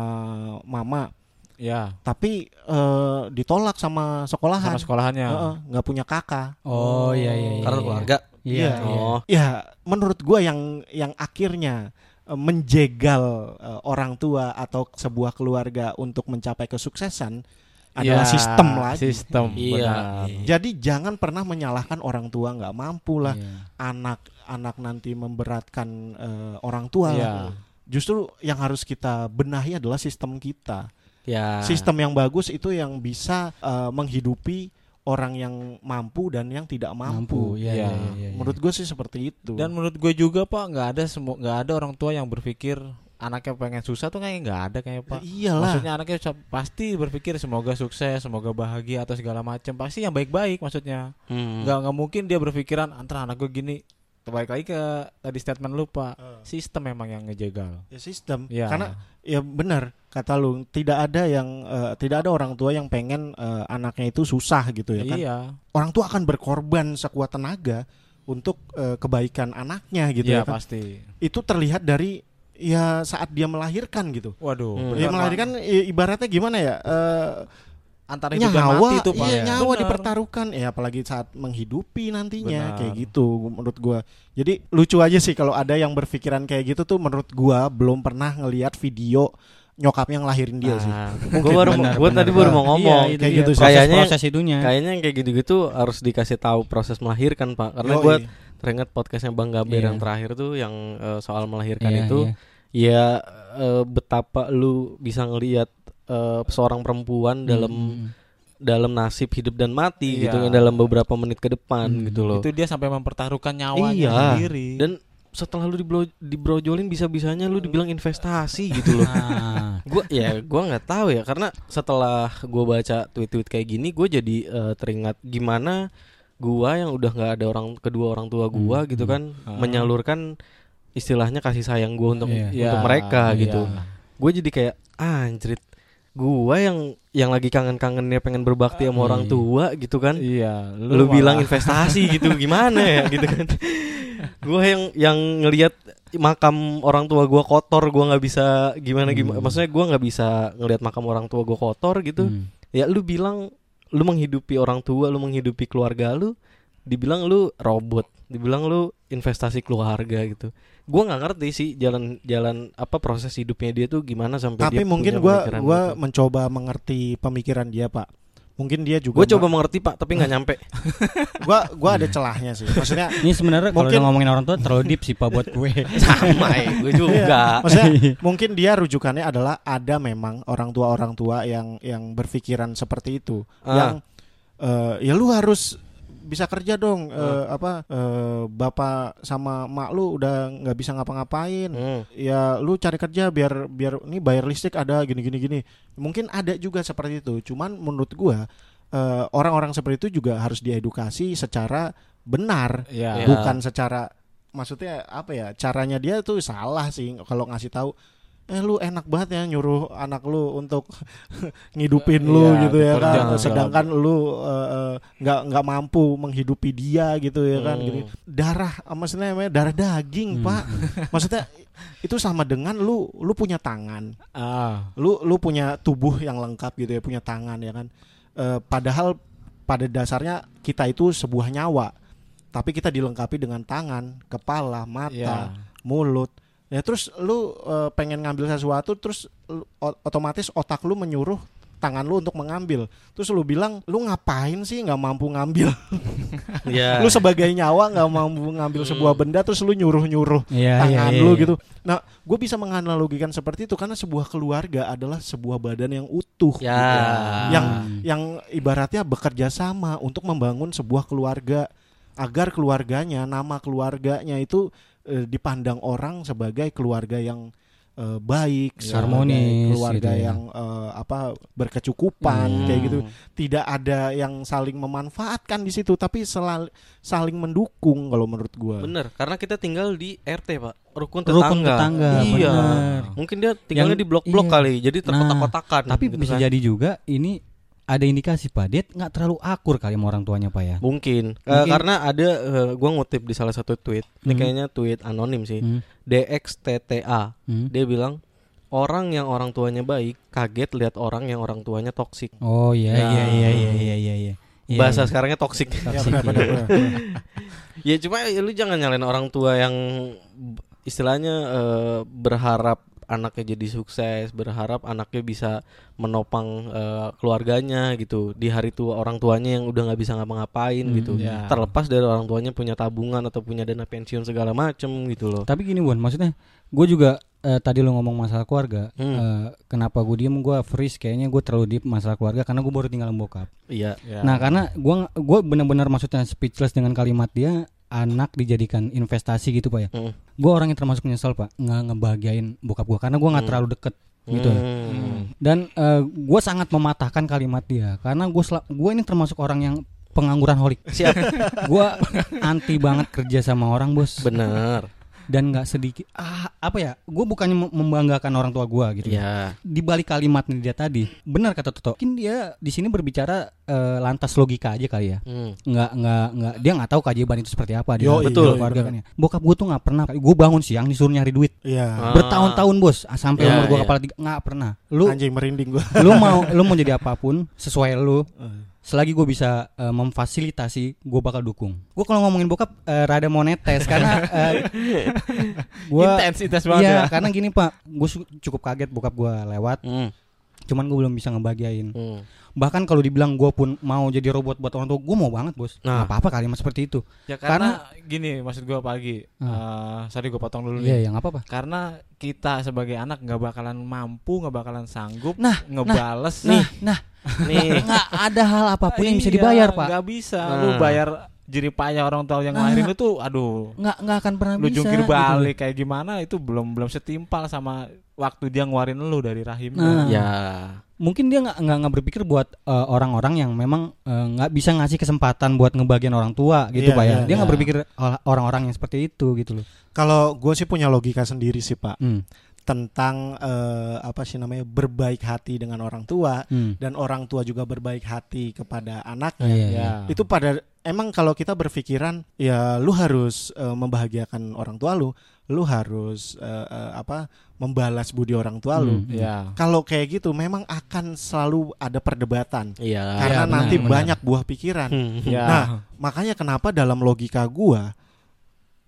mama Iya. tapi eh, ditolak sama sekolahan Sama sekolahannya. Heeh, nggak punya kakak Oh iya iya. iya. Karena keluarga. Iya. iya. Oh. ya menurut gua yang yang akhirnya eh, menjegal eh, orang tua atau sebuah keluarga untuk mencapai kesuksesan adalah Ya, sistem lagi Sistem. Iya. benar. jadi jangan pernah menyalahkan orang tua nggak mampu lah Iya. anak-anak nanti memberatkan eh, orang tua Iya. lah. Justru yang harus kita benahi adalah sistem kita. Ya. Sistem yang bagus itu yang bisa eh, menghidupi orang yang mampu dan yang tidak mampu. Mampu. Iya Iya. iya iya. iya. Menurut gue sih seperti itu. Dan menurut gue juga pak nggak ada semua nggak ada orang tua yang berpikir anaknya pengen susah tuh kayaknya nggak ada kayaknya pak. Iyalah. Maksudnya anaknya pasti berpikir semoga sukses, semoga bahagia atau segala macam. Pasti yang baik-baik maksudnya. Hmm. Nggak nggak mungkin dia berpikiran antara anak gue gini. Balik lagi ke tadi statement lu pak. Eh, Sistem memang yang ngejegal. ya sistem. Ya. Karena ya benar kata lu tidak ada yang eh, tidak ada orang tua yang pengen eh, anaknya itu susah gitu ya kan. iya. Orang tua akan berkorban sekuat tenaga untuk eh, kebaikan anaknya gitu Iya ya kan. pasti. itu terlihat dari ya saat dia melahirkan gitu. Waduh. Hmm. Dia Pak. melahirkan i- ibaratnya gimana ya? Eh, antara hidup dan nyawa, mati itu pak. iya, nyawa Benar. dipertaruhkan. Ya apalagi saat menghidupi nantinya Benar. kayak gitu menurut gua. Jadi lucu aja sih kalau ada yang berpikiran kayak gitu tuh menurut gua belum pernah ngelihat video nyokapnya ngelahirin dia sih. Nah, Mungkin gue baru benar, gue benar. tadi baru mau Iya, ngomong itu kayak dia. gitu sih. Proses, Kayaknya- proses itunya. kayaknya yang kayak gitu-gitu harus dikasih tahu proses melahirkan pak karena gue teringat podcastnya bang Gaber Iya. yang terakhir tuh yang eh, soal melahirkan Iya, itu iya. ya eh, betapa lu bisa ngelihat eh, seorang perempuan dalam Hmm. dalam nasib hidup dan mati Iya. gitu dalam beberapa menit ke depan Hmm. gitu loh Itu dia sampai mempertaruhkan nyawanya Iya. sendiri. dan setelah lu diblo- dibrojolin bisa-bisanya lu dibilang investasi gitu loh Nah, [LAUGHS] gua ya gua nggak tahu ya karena setelah gua baca tweet-tweet kayak gini gue jadi eh, teringat gimana gua yang udah nggak ada orang kedua orang tua gua Hmm, gitu hmm. kan Ah. menyalurkan istilahnya kasih sayang gua untuk Iya. untuk Iya, mereka iya. gitu gue jadi kayak anjrit gua yang yang lagi kangen-kangennya pengen berbakti sama orang tua gitu kan? Iya, lu, malah- bilang investasi gitu gimana ya gitu kan? [LAUGHS] Gua yang yang ngelihat makam orang tua gua kotor gua nggak bisa gimana gimana Hmm. maksudnya gua nggak bisa ngelihat makam orang tua gua kotor gitu. Hmm. ya lu bilang lu menghidupi orang tua lu menghidupi keluarga lu dibilang lu robot dibilang lu investasi keluarga gitu gua nggak ngerti sih jalan jalan apa proses hidupnya dia tuh gimana sampai Tapi dia mungkin punya gua pemikiran gua gitu. mencoba mengerti pemikiran dia, Pak. Mungkin dia juga Gue coba mengerti pak, tapi nggak nyampe. [LAUGHS] gua gua ada celahnya sih. Maksudnya [LAUGHS] Ini sebenarnya kalau Mungkin- udah ngomongin orang tua terlalu deep sih pak buat gue. [LAUGHS] Sama ya, gue juga. Maksudnya mungkin dia rujukannya adalah ada memang orang tua orang tua yang yang berpikiran seperti itu, Ah. yang eh, ya lu harus bisa kerja dong, eh, apa eh, bapak sama mak lu udah nggak bisa ngapa-ngapain, Hmm. ya lu cari kerja biar biar ini bayar listrik ada gini gini gini, mungkin ada juga seperti itu, cuman menurut gua eh, orang-orang seperti itu juga harus diedukasi secara benar. Ya. bukan secara maksudnya apa ya caranya dia tuh salah sih kalau ngasih tahu eh lu enak banget ya nyuruh anak lu untuk [LAUGHS] ngidupin lu Iya, gitu ya kan. sedangkan lu eh, eh, nggak nggak mampu menghidupi dia gitu ya kan Hmm. gini darah maksudnya namanya darah daging Hmm. pak. [LAUGHS] Maksudnya itu sama dengan lu lu punya tangan. Ah, lu lu punya tubuh yang lengkap gitu ya punya tangan ya kan. Eh, padahal pada dasarnya kita itu sebuah nyawa. Tapi kita dilengkapi dengan tangan kepala mata iya. mulut ya terus lu eh, pengen ngambil sesuatu terus lu- otomatis otak lu menyuruh tangan lu untuk mengambil. Terus lu bilang, lu ngapain sih nggak mampu ngambil? [LAUGHS] Ya. lu sebagai nyawa nggak mampu ngambil sebuah benda, terus lu nyuruh-nyuruh Iya, tangan iya, lu iya. gitu. Nah, gue bisa menganalogikan seperti itu karena sebuah keluarga adalah sebuah badan yang utuh. Ya. gitu. Yang Hmm. yang ibaratnya bekerja sama untuk membangun sebuah keluarga agar keluarganya, nama keluarganya itu eh, dipandang orang sebagai keluarga yang eh, baik, Ya, harmonis keluarga gitu ya. yang eh, apa berkecukupan Hmm. kayak gitu. Tidak ada yang saling memanfaatkan di situ, tapi selal- saling mendukung kalau menurut gua. Bener, karena kita tinggal di RT pak, rukun Rukun tetangga. tetangga, Iya. bener. Mungkin dia tinggalnya Yang- di blok-blok iya. kali, jadi terkotak-kotakan. Tapi gitu bisa kan. jadi juga ini ada indikasi Pak, dia nggak terlalu akur kali sama orang tuanya Pak ya. Mungkin, Eh, Mungkin- karena ada eh, gua ngutip di salah satu tweet, ini Hmm. kayaknya tweet anonim sih, Hmm. DXTTA. Hmm. Dia bilang orang yang orang tuanya baik kaget lihat orang yang orang tuanya toksik. Oh iya Ya. iya iya iya iya iya iya. Iya, Bahasa iya. sekarangnya toksik. Ya, Toxic, benar, benar, iya. benar. ya cuma ya lu jangan nyalain orang tua yang istilahnya eh, berharap anaknya jadi sukses, berharap anaknya bisa menopang eh, keluarganya gitu di hari tua orang tuanya yang udah nggak bisa ngapa-ngapain Hmm, gitu. ya. Terlepas dari orang tuanya punya tabungan atau punya dana pensiun segala macem gitu loh. Tapi gini Bon, maksudnya gue juga eh, tadi lu ngomong masalah keluarga, Hmm. eh, kenapa gue diem gue freeze kayaknya gue terlalu deep masalah keluarga karena gue baru tinggal bokap. Iya. Ya. Nah karena gue gue benar-benar maksudnya speechless dengan kalimat dia anak dijadikan investasi gitu pak ya. Hmm. Gue orang yang termasuk nyesel pak nggak ngebahagiain bokap gue karena gue nggak Hmm. terlalu deket gitu. Hmm. Dan gue sangat mematahkan kalimat dia karena gue gue ini termasuk orang yang pengangguran holik. Siap. gue anti banget kerja sama orang bos. Bener. Dan nggak sedikit ah apa ya? Gue bukannya mem- membanggakan orang tua gue gitu. Ya. Di balik kalimatnya dia tadi benar kata Toto. Mungkin dia di sini berbicara eh, lantas logika aja kali ya. Hmm. nggak nggak nggak dia nggak tahu keajaiban itu seperti apa dia Yo, betul. keluarga kan ya. bokap gue tuh nggak pernah gue bangun siang disuruh nyari duit Iya. Ah. bertahun-tahun bos ah, sampai Ya, umur gue ya. kepala tiga nggak pernah lu Anjing merinding gua. lu mau lu mau jadi apa pun sesuai lu selagi gue bisa eh, memfasilitasi gue bakal dukung gue kalau ngomongin bokap eh, rada mau netes karena [LAUGHS] gue intensitas banget iya ya. karena gini pak gue cukup kaget bokap gue lewat Hmm. cuman gue belum bisa ngebahagiain Hmm. Bahkan kalau dibilang gue pun mau jadi robot buat orang tua gue mau banget bos Nah. nggak apa-apa kalimat seperti itu Ya karena, gini maksud gua pagi. Hmm. Eh, sorry gua potong dulu Iya, nih. yang apa apa? Karena kita sebagai anak nggak bakalan mampu, nggak bakalan sanggup Nah, ngebales Nah, nah, [LAUGHS] Nih. nggak ada hal apa pun yang bisa Iya, dibayar, Pak. Nggak bisa. Nah. Lu bayar jerih payah orang tua yang Nah. ngelahirin tuh aduh. Nggak nggak akan pernah Lu bisa. jungkir gitu. balik kayak gimana itu belum belum setimpal sama waktu dia ngeluarin lu dari rahimnya. Nah. Ya. Mungkin dia nggak nggak nggak berpikir buat eh, orang-orang yang memang eh, nggak bisa ngasih kesempatan buat ngebagian orang tua gitu, Iya, Pak ya. iya, Dia nggak iya. berpikir or- orang-orang yang seperti itu gitu loh. Kalau gue sih punya logika sendiri sih Pak Hmm. tentang eh, apa sih namanya berbaik hati dengan orang tua Hmm. dan orang tua juga berbaik hati kepada anaknya. iya, iya. Ya. Itu pada emang kalau kita berpikiran ya lu harus eh, membahagiakan orang tua lu, lu harus eh, eh, apa membalas budi orang tua lu. Hmm. Ya. Kalau kayak gitu memang akan selalu ada perdebatan Iya. karena benar, nanti benar. banyak buah pikiran. Hmm. Ya. Nah, Makanya kenapa dalam logika gua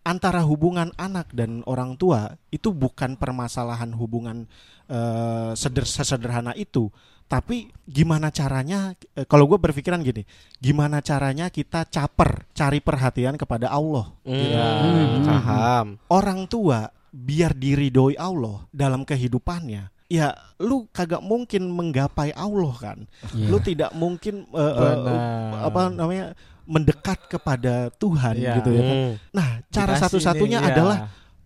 antara hubungan anak dan orang tua itu bukan permasalahan hubungan eh, seder sesederhana itu, tapi gimana caranya eh, kalau gue berpikiran gini, gimana caranya kita caper cari perhatian kepada Allah. Hmm. Paham. Orang tua biar diridoi Allah dalam kehidupannya. Ya, lu kagak mungkin menggapai Allah kan. Iya. Lu tidak mungkin eh, eh, Benar. apa namanya mendekat kepada Tuhan Iya. gitu ya kan. Hmm. Nah, cara satu-satunya iya.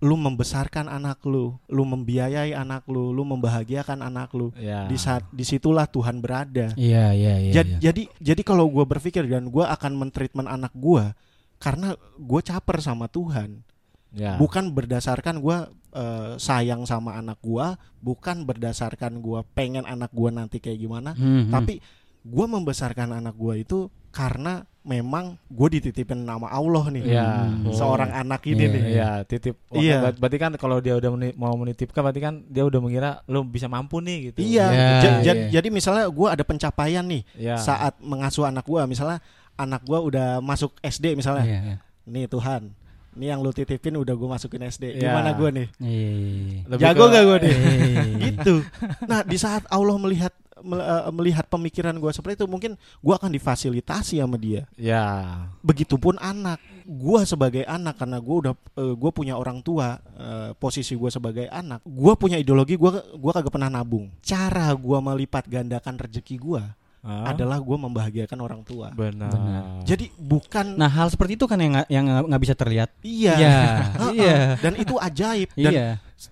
Lu membesarkan anak lu, lu membiayai anak lu, lu membahagiakan anak lu. ya. Di saat di situlah Tuhan berada. Iya, iya, iya. Jad- iya. Jadi jadi kalau gua berpikir dan gua akan mentreatment anak gua karena gue caper sama Tuhan, Ya. bukan berdasarkan gua eh, sayang sama anak gua, bukan berdasarkan gua pengen anak gua nanti kayak gimana, Hmm, hmm. tapi gua membesarkan anak gua itu karena memang gue dititipin nama Allah nih, Ya. Hmm. seorang anak ini Iya, nih. Iya, titip. Wah, Iya. ber- Berarti kan kalau dia udah meni- mau menitipkan berarti kan dia udah mengira lu bisa mampu nih gitu. Iya, Ya, ja- ja- iya. jadi misalnya gue ada pencapaian nih Iya. saat mengasuh anak gue, misalnya anak gue udah masuk SD misalnya, Iya, iya. nih Tuhan, nih yang lu titipin udah gue masukin SD, Iya. gimana gue nih, Iya, iya, iya. Lebih jago ke- gak gue nih, Iya. gitu. Nah di saat Allah melihat mel- melihat pemikiran gue seperti itu mungkin gue akan difasilitasi sama dia Ya. begitupun anak gue sebagai anak karena gue udah gue punya orang tua eh, posisi gue sebagai anak gue punya ideologi gue gua kagak pernah nabung cara gue melipat gandakan rezeki gue Ah, adalah gue membahagiakan orang tua benar. Benar. jadi bukan Nah hal seperti itu kan yang nggak- yang nggak bisa terlihat. iya Iya. [LAUGHS] Iya. dan itu ajaib dan Iya.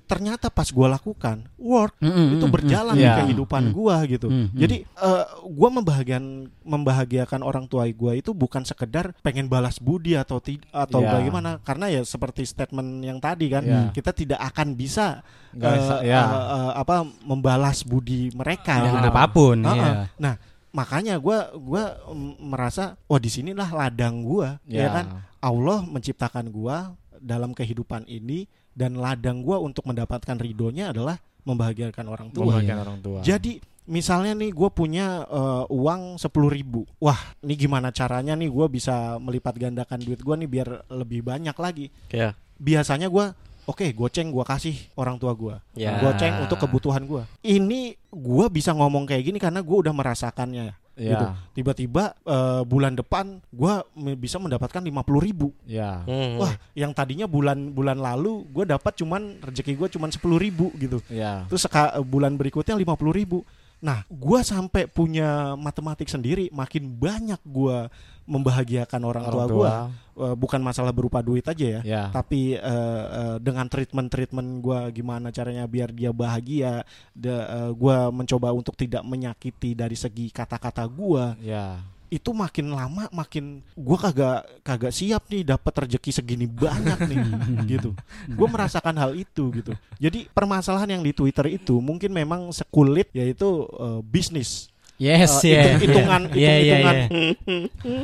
Ternyata pas gue lakukan work Mm-mm, itu mm, berjalan mm, di Iya. kehidupan mm. gua gitu. Mm, mm. Jadi eh, gua membahagiakan membahagiakan orang tua gua itu bukan sekedar pengen balas budi atau atau Iya. bagaimana karena ya seperti statement yang tadi kan Iya. kita tidak akan bisa bisa, ya. eh, eh, apa membalas budi mereka Dengan gitu. apa pun. Heeh. Iya. Nah, makanya gua gua mm, merasa wah di sinilah ladang gua ya kan Allah menciptakan gua dalam kehidupan ini dan ladang gua untuk mendapatkan ridhonya adalah membahagiakan orang tua. Membahagiakan orang tua. Jadi misalnya nih gue punya eh, uang sepuluh ribu, wah ini gimana caranya nih gue bisa melipat gandakan duit gue nih biar lebih banyak lagi. Ya. Biasanya gue oke goceng gue kasih orang tua gue, Ya. goceng untuk kebutuhan gue. Ini gue bisa ngomong kayak gini karena gue udah merasakannya. Ya. gitu. Tiba-tiba eh, bulan depan gue bisa mendapatkan lima puluh ribu. Ya. Hmm. Wah, yang tadinya bulan bulan lalu gue dapat cuman rezeki gue cuman sepuluh ribu gitu. Ya. Terus seka, bulan berikutnya 50 ribu. Nah, gua sampai punya matematik sendiri, makin banyak gua membahagiakan orang, tua, gua. Eh, bukan masalah berupa duit aja ya, Ya. tapi eh, eh, dengan treatment-treatment gua gimana caranya biar dia bahagia. Da, eh, gua mencoba untuk tidak menyakiti dari segi kata-kata gua. Ya. Itu makin lama makin gua kagak kagak siap nih dapat rezeki segini banyak nih [LAUGHS] gitu. Gue merasakan hal itu gitu. Jadi permasalahan yang di Twitter itu mungkin memang sekulit yaitu eh, bisnis. Yes, ya. hitung- hitungan- [LAUGHS] Iya, iya, hitung-hitungan.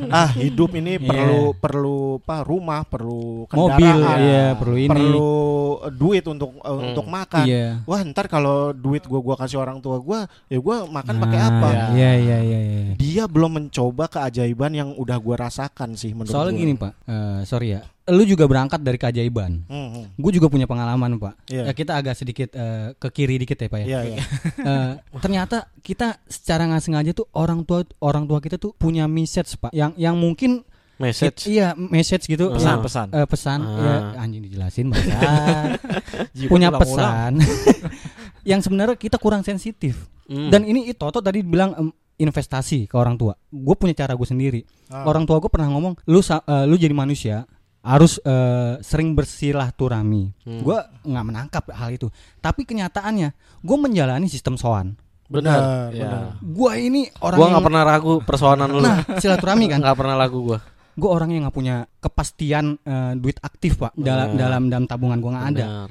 iya. Ah hidup ini Iya. [LAUGHS] perlu perlu apa rumah perlu Mobil, kendaraan iya, perlu ini. perlu eh, duit untuk eh, Hmm. untuk makan. Iya. Wah ntar kalau duit gua gua kasih orang tua gua ya gua makan Nah, pakai apa? Iya, iya, iya, iya. Dia belum mencoba keajaiban yang udah gua rasakan sih menurut Soalnya gua. gini, Pak. Eh, sorry ya. Lu juga berangkat dari keajaiban. Hmm, hmm. Gue juga punya pengalaman, Pak. Iya. Ya, kita agak sedikit eh, ke kiri dikit ya, Pak ya. Iya, iya. [LAUGHS] Eh, ternyata kita secara nggak sengaja tuh orang tua orang tua kita tuh punya message, Pak. Yang yang mungkin Message. Iya, message gitu. Pesan-pesan. eh, pesan Ah. ya anjing dijelasin. [LAUGHS] Jika punya pesan [LAUGHS] yang sebenarnya kita kurang sensitif. Hmm. Dan ini Toto tadi bilang em, investasi ke orang tua. Gue punya cara gue sendiri. Ah. Orang tua gue pernah ngomong, lu eh, lu jadi manusia harus eh, sering bersilaturahmi. Hmm. Gue nggak menangkap hal itu. Tapi kenyataannya, gue menjalani sistem soan. benar. Ya. benar. Gue ini orang Gua yang nggak pernah ragu persoalan lu. nah silaturahmi kan. [LAUGHS] Nggak pernah ragu gua. Gue orang yang nggak punya kepastian eh, duit aktif pak dalam Benar. dalam dalam tabungan gue nggak ada. Benar.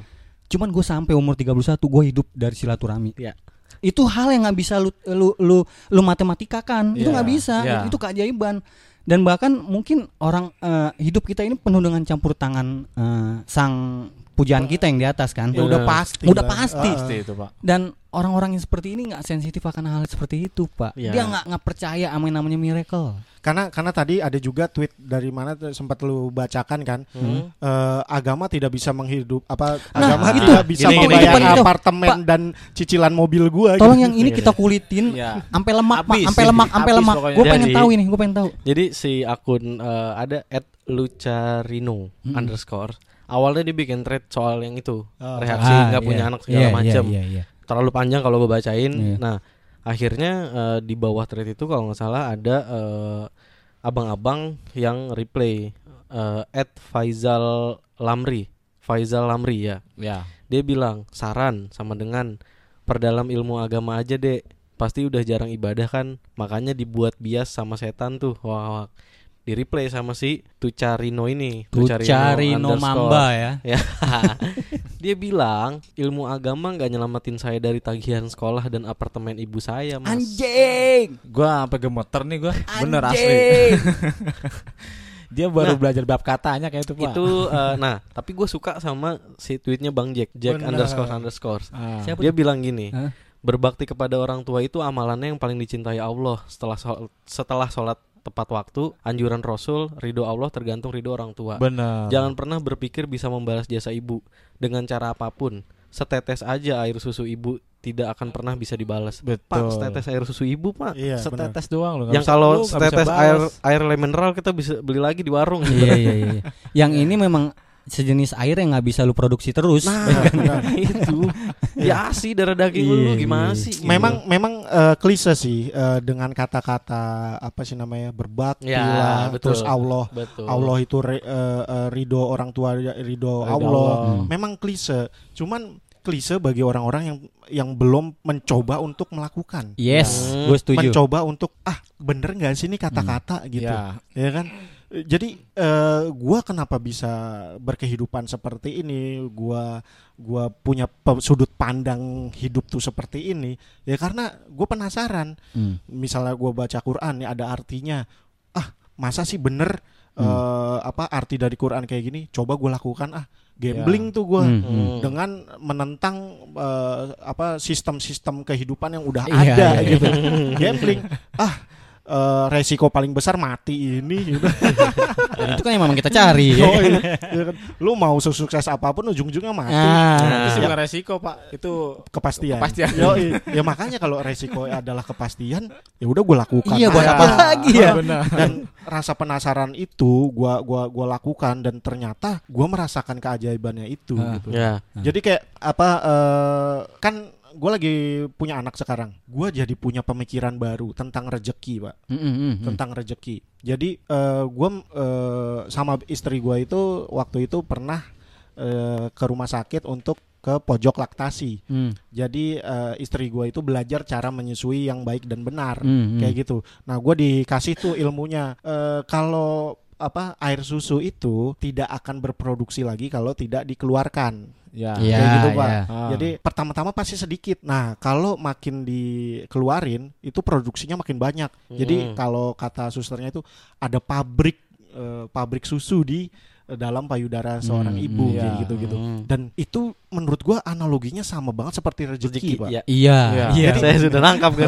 Cuman gue sampai umur 31 gue hidup dari silaturahmi. Iya. Itu hal yang nggak bisa lu lu lu lu matematikakan. Itu Iya, nggak bisa. iya. Itu keajaiban. Dan bahkan mungkin orang eh, hidup kita ini penuh dengan campur tangan eh, sang pujaan kita yang di atas kan. Ya udah pasti. Udah pasti. Ah, Pasti itu, Pak. Dan orang-orang yang seperti ini nggak sensitif akan hal seperti itu pak. Iya. Dia nggak nggak percaya sama yang namanya miracle. Karena karena tadi ada juga tweet dari mana sempat lu bacakan kan Hmm. eh, agama tidak bisa menghidup apa Nah, agama itu. tidak bisa Gini, gini, membayar gini. apartemen Pak. dan cicilan mobil gua Tolong gitu. yang ini kita kulitin Iya. sampai lemak pak, sampai lemak, sampai lemak. Gue pengen Jadi- tahu ini, gue pengen tahu. Jadi si akun eh, ada at lucarino Mm-mm. underscore. Awalnya dia bikin thread soal yang itu Oh. reaksi Ah, nggak punya iya. anak segala Iya, macam. Iya, iya, iya. Terlalu panjang kalau gue bacain. Iya. Nah akhirnya eh, di bawah thread itu kalau nggak salah ada eh, abang-abang yang replay eh, at Faizal Lamri, Faizal Lamri ya. Ya. Dia bilang saran sama dengan perdalam ilmu agama aja dek. Pasti udah jarang ibadah kan, makanya dibuat bias sama setan tuh. Wah, wah. Di replay sama si Tucarino ini. Tucarino underscore. Mamba ya. [LAUGHS] Ya. Dia bilang ilmu agama nggak nyelamatin saya dari tagihan sekolah dan apartemen ibu saya, Mas. Anjing. Gua sampai gemeter nih gua. Bener asli. [LAUGHS] Dia baru Nah. belajar bab katanya kayak itu, Pak. Itu eh, nah, tapi gue suka sama si tweetnya Bang Jack, Jack Benar. underscore underscore. Ah. Siapa Dia bilang gini, Hah? berbakti kepada orang tua itu amalannya yang paling dicintai Allah setelah sol- setelah sholat tepat waktu, anjuran Rasul, ridho Allah tergantung ridho orang tua. Bener. Jangan pernah berpikir bisa membalas jasa ibu dengan cara apa pun. Setetes aja air susu ibu tidak akan pernah bisa dibalas. Pak, Betul. setetes air susu ibu, Pak. Iya, benar. Setetes doang loh. Yang bisa- kalau lu setetes air air mineral kita bisa beli lagi di warung. iya iya iya. iya. Yang ini memang sejenis air yang nggak bisa lu produksi terus. Nah, Benar. [LAUGHS] itu. Ya sih darah daging lu Iya, gimana iya. sih? gitu. Memang memang eh, klise sih eh, dengan kata-kata apa sih namanya berbakti Ya, lah, betul. terus Allah betul. Allah itu ri- eh, eh, ridho orang tua ridho Ridho Allah. Allah. Memang klise. Cuman klise bagi orang-orang yang yang belum mencoba untuk melakukan. Yes, Hmm. gue setuju. Mencoba untuk ah bener nggak sih ini kata-kata gitu. Ya. ya kan jadi eh, gua kenapa bisa berkehidupan seperti ini? Gua gua punya sudut pandang hidup tuh seperti ini. Ya karena gue penasaran. Hmm. misalnya gua baca Quran nih ada artinya. Ah masa sih bener Hmm. eh, apa arti dari Quran kayak gini? Coba gue lakukan ah. Gambling tuh gua Hmm. Hmm. dengan menentang eh, apa sistem-sistem kehidupan yang udah Iya, ada iya, gitu. Gambling. Ah eh, resiko paling besar mati ini gitu. [LAUGHS] Dan itu kan yang memang kita cari. [LAUGHS] Oh, iya. Iya kan? Lu mau sukses apa pun ujung-ujungnya mati. Ah, Itu sih Nah. bukan resiko pak. Itu Kepastian. Kepastian. Yoi. [LAUGHS] ya makanya kalau resiko adalah kepastian, ya udah gue lakukan. Iya, buat apa lagi ya? benar. Dan rasa penasaran itu gua gua gua lakukan dan ternyata gua merasakan keajaibannya itu Ah. gitu. Ya. Jadi kayak apa eh, kan gue lagi punya anak sekarang. Gue jadi punya pemikiran baru tentang rejeki, pak. Mm, mm, mm, mm. tentang rejeki. Jadi eh gue sama istri gue itu waktu itu pernah eh, ke rumah sakit untuk ke pojok laktasi. Hmm, Jadi eh, istri gue itu belajar cara menyusui yang baik dan benar, hmm, hmm. kayak gitu. Nah gue dikasih tuh ilmunya Eh, kalau apa air susu itu tidak akan berproduksi lagi kalau tidak dikeluarkan. Ya. Kayak gitu, Pak. iya. Ah. Jadi pertama-tama pasti sedikit. Nah, kalau makin dikeluarin itu produksinya makin banyak. Jadi Mm. kalau kata susternya itu ada pabrik eh, pabrik susu di dalam payudara seorang Hmm, ibu iya. kayak gitu-gitu. Hmm. Dan itu menurut gua analoginya sama banget seperti rezeki, Rezeki, Pak. ya. Iya, Iya. iya. Saya sudah nangkap [LAUGHS] nih,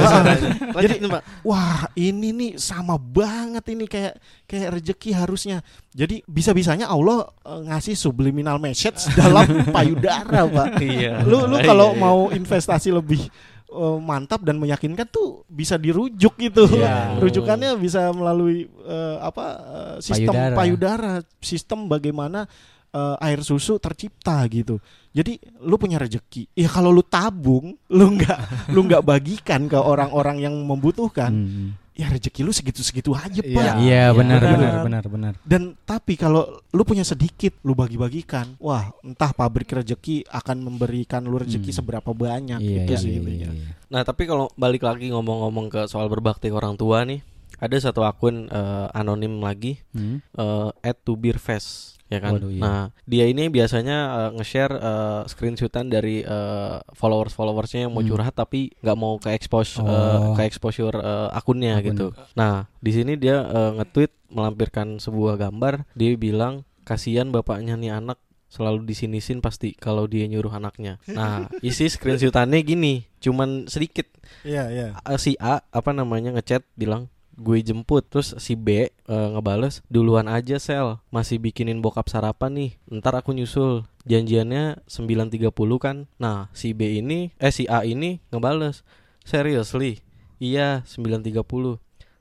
Pak. Wah, ini nih sama banget ini kayak kayak rezeki harusnya. Jadi bisa-bisanya Allah eh, ngasih subliminal message [LAUGHS] dalam payudara, Pak. Iya. lu lu Iya, kalau iya. mau investasi lebih eh, mantap dan meyakinkan tuh bisa dirujuk gitu. Iya. [LAUGHS] Rujukannya bisa melalui eh, apa eh, sistem Payudara. payudara, sistem bagaimana eh, air susu tercipta gitu. Jadi lu punya rezeki. Ya kalau lu tabung, lu nggak [LAUGHS] lu nggak bagikan ke orang-orang yang membutuhkan, Hmm. Ya rezeki lu segitu-segitu aja, Iya. Pak. Iya, benar, benar. benar, benar, benar. Dan tapi kalau lu punya sedikit, lu bagi-bagikan, wah entah pabrik rezeki akan memberikan lu rezeki Hmm. seberapa banyak Iya, itu iya, sih iya, intinya. iya. Nah tapi kalau balik lagi ngomong-ngomong ke soal berbakti ke orang tua nih, ada satu akun eh, anonim lagi, Hmm. eh, at to beer fest, ya kan. Waduh, iya. Nah dia ini biasanya eh, nge-share eh, screenshotan dari eh, followers followersnya yang mau Hmm. curhat tapi nggak mau ke expose Oh. ke exposure eh, akunnya Akun. gitu. Nah di sini dia eh, nge-tweet melampirkan sebuah gambar, dia bilang kasihan bapaknya nih anak selalu disinisin pasti kalau dia nyuruh anaknya. [LAUGHS] Nah isi screenshotannya gini, cuman sedikit Iya, iya. A- si A apa namanya ngechat bilang gue jemput terus si B eh, ngebales duluan aja sel. Masih bikinin bokap sarapan nih. Ntar aku nyusul. Janjiannya 9.30 kan. Nah si B ini eh si A ini ngebales seriously? Iya 9.30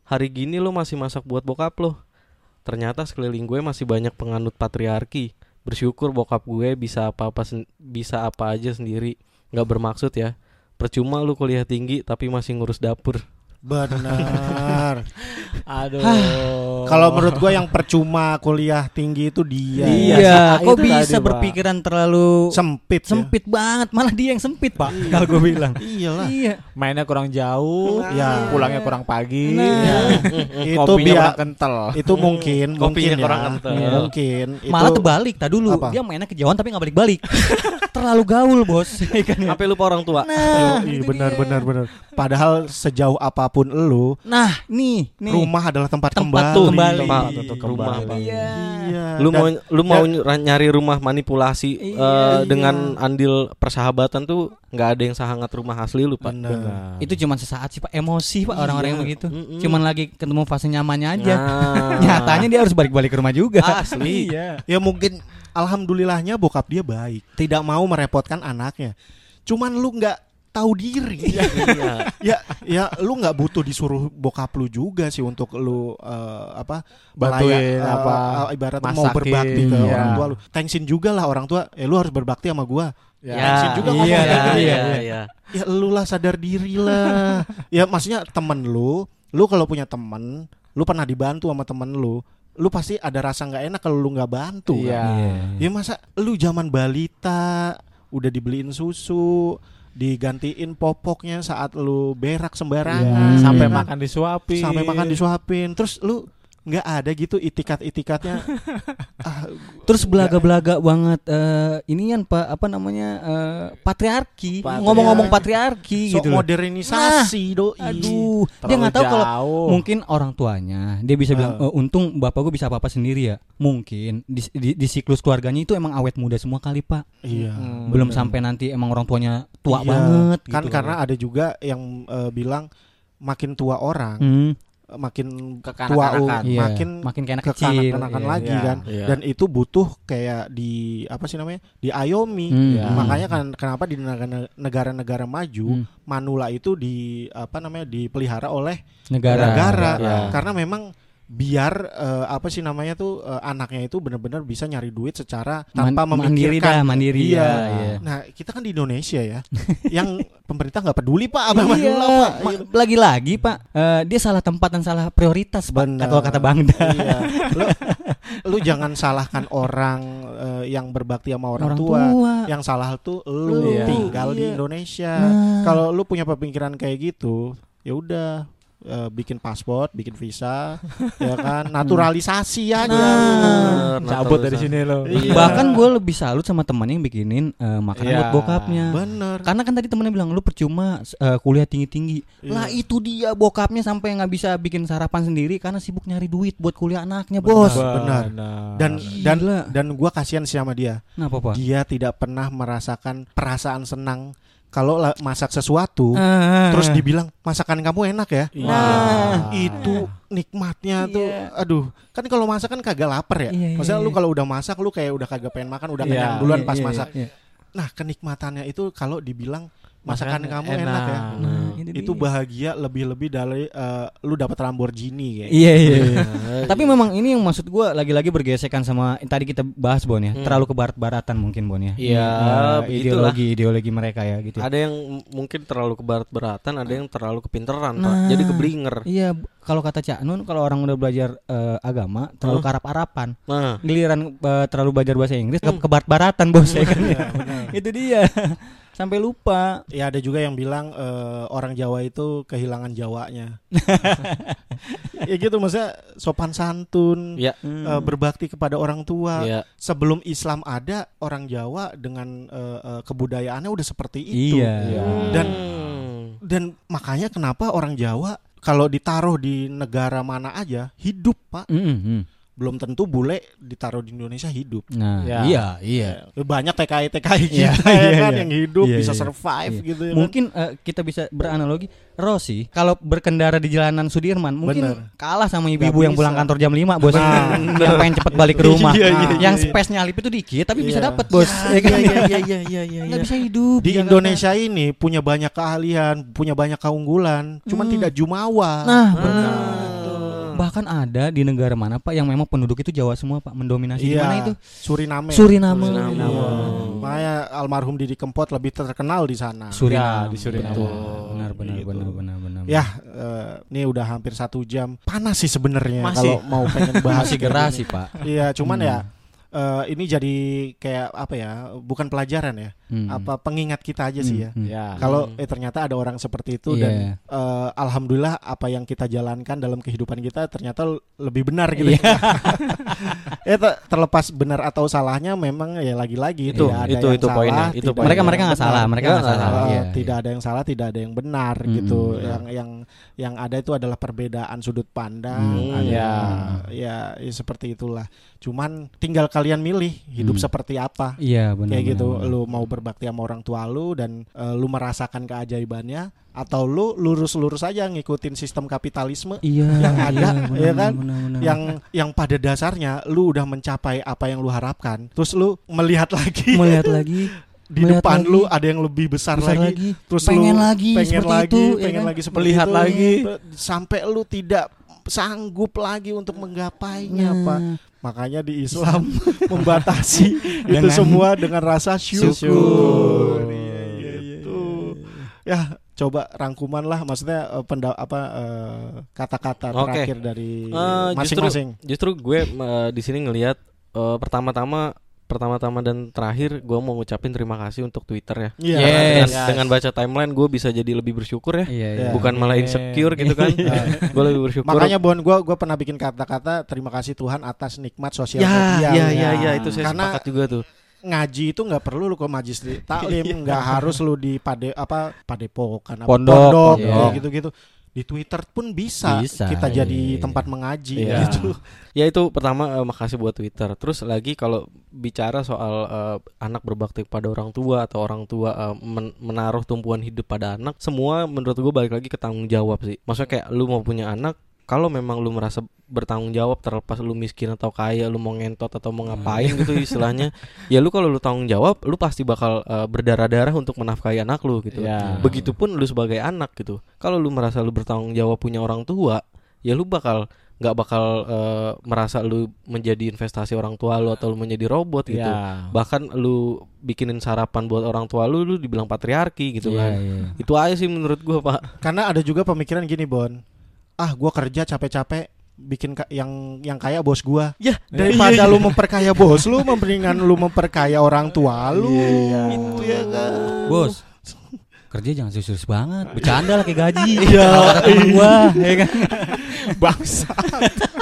hari gini lo masih masak buat bokap lo ternyata sekeliling gue masih banyak penganut patriarki. Bersyukur bokap gue bisa apa apa bisa apa aja sendiri. Nggak bermaksud ya. Percuma lu kuliah tinggi tapi masih ngurus dapur Benar. [LAUGHS] Aduh. Kalau menurut gua yang percuma kuliah tinggi itu dia. Iya, Iya, kok itu bisa tadi, Pak. berpikiran terlalu Sempit. ya. sempit banget, malah dia yang sempit, Pak. Kalau gue bilang. Iyalah. Iya. mainnya kurang jauh, Ya. pulangnya kurang pagi, Nah. ya. [LAUGHS] Itu kopinya biar kurang kental. itu mungkin Kopinya mungkin ya. kurang kental. Mungkin itu Malah terbalik, tak dulu. Apa? Dia mainnya kejauhan tapi nggak balik-balik. [LAUGHS] Terlalu gaul, Bos. Ya ya? Sampai lupa orang tua. Nah, Iya benar dia. benar benar. Padahal sejauh apa pun lu, Nah, nih, nih. rumah adalah tempat, Tempat kembali. tuh kembali. Tempat untuk rumah, kembali. Pak. Iya. Iya. Lu Dan- mau lu mau ny- nyari rumah manipulasi Iya, eh, iya. dengan andil persahabatan tuh nggak ada yang sehangat rumah asli lu, Pak. benar. Itu cuma sesaat sih, Pak. Emosi, Pak, orang-orang yang Iya. begitu. Mm-mm. Cuman lagi ketemu fase nyamannya aja. Nah. [LAUGHS] Nyatanya dia harus balik-balik ke rumah juga. Asli. [LAUGHS] Iya. Ya mungkin alhamdulillahnya bokap dia baik, tidak mau merepotkan anaknya. Cuman lu nggak tahu diri. [LAUGHS] Iya. ya ya lu nggak butuh disuruh bokap lu juga sih untuk lu eh, apa Bantuin eh, apa, eh, ibarat mau masakin, berbakti ke iya. orang tua lu. Thanksin juga lah orang tua. Eh lu harus berbakti sama gua. Ya. Thanksin juga iya, ngomong iya, kayak gitu. iya, iya. Ya lu lah sadar diri lah. ya maksudnya temen lu, lu kalau punya temen, lu pernah dibantu sama temen lu, lu pasti ada rasa nggak enak kalau lu nggak bantu. Iya. kan? Ya masa lu zaman balita udah dibeliin susu, digantiin popoknya saat lu berak sembarangan, sampai ya kan? makan disuapin. sampai makan disuapin. Terus lu nggak ada gitu itikat-itikatnya. [LAUGHS] ah, Terus belaga-belaga banget eh ini kan Pak apa namanya eh, patriarki. Patriarki. Ngomong-ngomong patriarki sok gitu loh. modernisasi doi. Aduh, dia nggak tahu kalau mungkin orang tuanya dia bisa bilang Ah. "Eh, untung bapak gue bisa apa-apa sendiri ya. Mungkin di, di, di siklus keluarganya itu emang awet muda semua kali Pak. Iya. Hmm, Belum bener. sampai nanti emang orang tuanya tua Iya, banget Kan gitu. karena ada juga yang eh, bilang makin tua orang, Hmm, makin Kekanak-kanakan. tua iya, makin makin kayak anak kecil. kekanak-kanakan Iya, lagi iya. kan. Iya. Dan itu butuh kayak di apa sih namanya? Diayomi. Hmm, Ya. Makanya kan kenapa di negara- negara-negara maju Hmm. manula itu di apa namanya dipelihara oleh negara. negara Ya. karena memang biar eh, apa sih namanya tuh eh, anaknya itu benar-benar bisa nyari duit secara Man- tanpa mandiri memikirkan dah, mandiri Iya. ya, iya. Nah kita kan di Indonesia ya, [LAUGHS] yang pemerintah nggak peduli pak apa Iya, pak. Gitu. lagi-lagi Pak, eh, dia salah tempat dan salah prioritas Pak. Kalau kata Bang Da. Iya. [LAUGHS] Lu, lu jangan salahkan orang eh, yang berbakti sama orang, Orang tua. tua. Yang salah tuh lu Lu. tinggal di Iya. Indonesia. Nah. Kalau lu punya pemikiran kayak gitu, ya udah eh, bikin paspor, bikin visa, [LAUGHS] ya kan, naturalisasi aja. Nah. Cabut dari sini lo. Iya. Bahkan gue lebih salut sama temannya yang bikinin eh, makanan Iya. buat bokapnya. Bener. Karena kan tadi temennya bilang lu percuma eh, kuliah tinggi-tinggi. Iya. Lah itu dia bokapnya sampai nggak bisa bikin sarapan sendiri karena sibuk nyari duit buat kuliah anaknya, Bos. Benar. Dan dan Gila. dan gua kasihan sih sama dia. Kenapa, Pak? Dia tidak pernah merasakan perasaan senang kalau la- masak sesuatu Ah. terus dibilang masakan kamu enak ya. Iya. Nah. Itu nikmatnya tuh Iya. aduh. Kan kalau masak kan kagak lapar ya. Iya, iya, Maksudnya lu iya. kalau udah masak lu kayak udah kagak pengen makan, udah Iya, kenyang duluan Iya, pas iya, masak. iya. Nah, kenikmatannya itu kalau dibilang masakan kamu enak, ya. enak. Nah, Itu dia. bahagia lebih-lebih dari eh, lu dapat Lamborghini kayak. Iya iya. iya. Nah, [LAUGHS] Tapi memang ini yang maksud gua lagi-lagi bergesekan sama yang tadi kita bahas Bon ya. Hmm. Terlalu ke barat-baratan mungkin Bon ya. Iya, Eh, begitulah. ideologi ideologi mereka ya gitu. Ada yang mungkin terlalu ke barat-baratan, ada yang terlalu kepinteran, Pak. Nah. Jadi keblinger. Iya, kalau kata Cak Nun kalau orang udah belajar eh, agama terlalu Huh? karap-arapan. Nah, Giliran eh, terlalu belajar bahasa Inggris ke, ke barat-baratan bos ya kan. [LAUGHS] Itu dia. Sampai lupa. Ya ada juga yang bilang eh, orang Jawa itu kehilangan Jawanya. [LAUGHS] ya gitu maksudnya sopan santun, ya, eh, berbakti kepada orang tua. ya. Sebelum Islam ada, orang Jawa dengan eh, eh, kebudayaannya udah seperti itu. Iya. Iya. Dan Hmm. dan makanya kenapa orang Jawa kalau ditaruh di negara mana aja hidup, Pak. Mm, mm, mm. Belum tentu bule ditaruh di Indonesia hidup. Nah, Ya. iya, iya. Banyak TKI TKI Iya, kita ya iya, kan iya. yang hidup Iya, bisa iya. survive Iya. gitu ya. kan. Mungkin eh, kita bisa beranalogi Rossi kalau berkendara di jalanan Sudirman mungkin Bener. kalah sama ibu-ibu yang pulang bisa. kantor jam 5 bos Nah. [LAUGHS] yang pengen cepet balik ke rumah. Iya, iya, yang iya. space nyalip itu dikit tapi bisa Iya. dapat bos. Ya, Ya kan? iya, iya, iya, iya, iya, Nggak iya. bisa hidup Di Jakarta. Indonesia ini punya banyak keahlian, punya banyak keunggulan, cuman Hmm. tidak jumawa. Nah, Ah. benar. Bahkan ada di negara mana Pak yang memang penduduk itu Jawa semua Pak mendominasi di Iya, mana itu? Suriname. Suriname. Suriname. Makanya almarhum Didi Kempot lebih terkenal di sana. Suriname. Ya, di Suriname. Betul. Benar benar Gitu. benar benar benar. Ya, eh, ini udah hampir satu jam. Panas sih sebenarnya kalau mau pengen [LAUGHS] bahas masih gerah sih Pak. Iya, cuman Hmm. ya eh, ini jadi kayak apa ya? Bukan pelajaran ya, Hmm. apa pengingat kita aja sih ya. Hmm, hmm. Ya. Kalau Hmm. eh ternyata ada orang seperti itu Iya. dan eh, alhamdulillah apa yang kita jalankan dalam kehidupan kita ternyata lebih benar gitu. Iya. [LAUGHS] ya te- terlepas benar atau salahnya memang ya lagi-lagi Itu, tidak ada itu, yang itu salah, poinnya, itu poinnya. mereka mereka nggak salah, mereka Nggak nggak salah. Eh, Iya, tidak iya. ada yang salah, tidak ada yang benar Mm-mm. gitu. Iya. Yang yang yang ada itu adalah perbedaan sudut pandang. Hmm, ada ya. ya, ya seperti itulah. Cuman tinggal kalian milih hidup Hmm. seperti apa. Iya benar. Kayak gitu, benar. lu mau berbakti sama orang tua lu dan eh, lu merasakan keajaibannya atau lu lurus-lurus aja ngikutin sistem kapitalisme Iya. yang ada, benar, ya kan? benar, benar. yang yang pada dasarnya lu udah mencapai apa yang lu harapkan, terus lu melihat lagi melihat lagi [LAUGHS] di Melihat depan lagi. lu ada yang lebih besar, Besar lagi, lagi. terus pengen lu lagi pengen seperti lagi, itu, ya pengen kan? lagi seperti Melihat itu, lagi. sampai lu tidak sanggup lagi untuk menggapainya, Nah. Pak. Makanya di Islam [LAUGHS] membatasi itu semua dengan rasa syukur. Syukur. Iya, iya, gitu. Ya, coba rangkuman lah maksudnya eh, penda apa eh, kata-kata Oke. terakhir dari Eh, justru- masing-masing. Justru gue eh, di sini ngelihat eh, pertama-tama pertama-tama dan terakhir gue mau ngucapin terima kasih untuk Twitter ya. Iya. Yes. Dengan, Yes. dengan baca timeline gue bisa jadi lebih bersyukur ya. Iya, iya. Bukan malah Amin. insecure gitu kan. [LAUGHS] gue lebih bersyukur. Makanya Bon, gua gua pernah bikin kata-kata terima kasih Tuhan atas nikmat sosial ya, media. ya, lu. ya, ya, itu saya Karena- sepakat juga tuh. ngaji itu nggak perlu lu ke majlis [LAUGHS] taklim, nggak harus lu di pade apa padepokan apa Pondok, pondok iya. kayak gitu-gitu. Di Twitter pun bisa, Bisa, kita iya, jadi iya. tempat mengaji Iya. gitu. Ya itu pertama eh, makasih buat Twitter. Terus lagi kalau bicara soal eh, anak berbakti pada orang tua atau orang tua eh, men- menaruh tumpuan hidup pada anak, semua menurut gue balik lagi ke tanggung jawab sih. Maksudnya kayak lu mau punya anak, kalau memang lu merasa bertanggung jawab terlepas lu miskin atau kaya, lu mau ngentot atau mau ngapain gitu istilahnya, [LAUGHS] ya lu kalau lu tanggung jawab, lu pasti bakal eh, berdarah-darah untuk menafkahi anak lu gitu. Ya. Begitupun lu sebagai anak gitu. Kalau lu merasa lu bertanggung jawab punya orang tua, ya lu bakal nggak bakal eh, merasa lu menjadi investasi orang tua lu atau lu menjadi robot gitu. Ya. Bahkan lu bikinin sarapan buat orang tua lu lu dibilang patriarki gitu Iya, kan. iya. Itu aja sih menurut gua, Pak. Karena ada juga pemikiran gini, Bon. Ah, gua kerja capek-capek bikin ka- yang yang kaya bos gua. Ya, Daripada lu memperkaya bos lu, mendingan lu memperkaya orang tua lu. Iya. Gitu ya kan. Bos, kerja jangan serius banget. Bercanda lah kayak gaji. [LAUGHS] Iya. Kata temen gua, ya kan. [LAUGHS] Bangsa.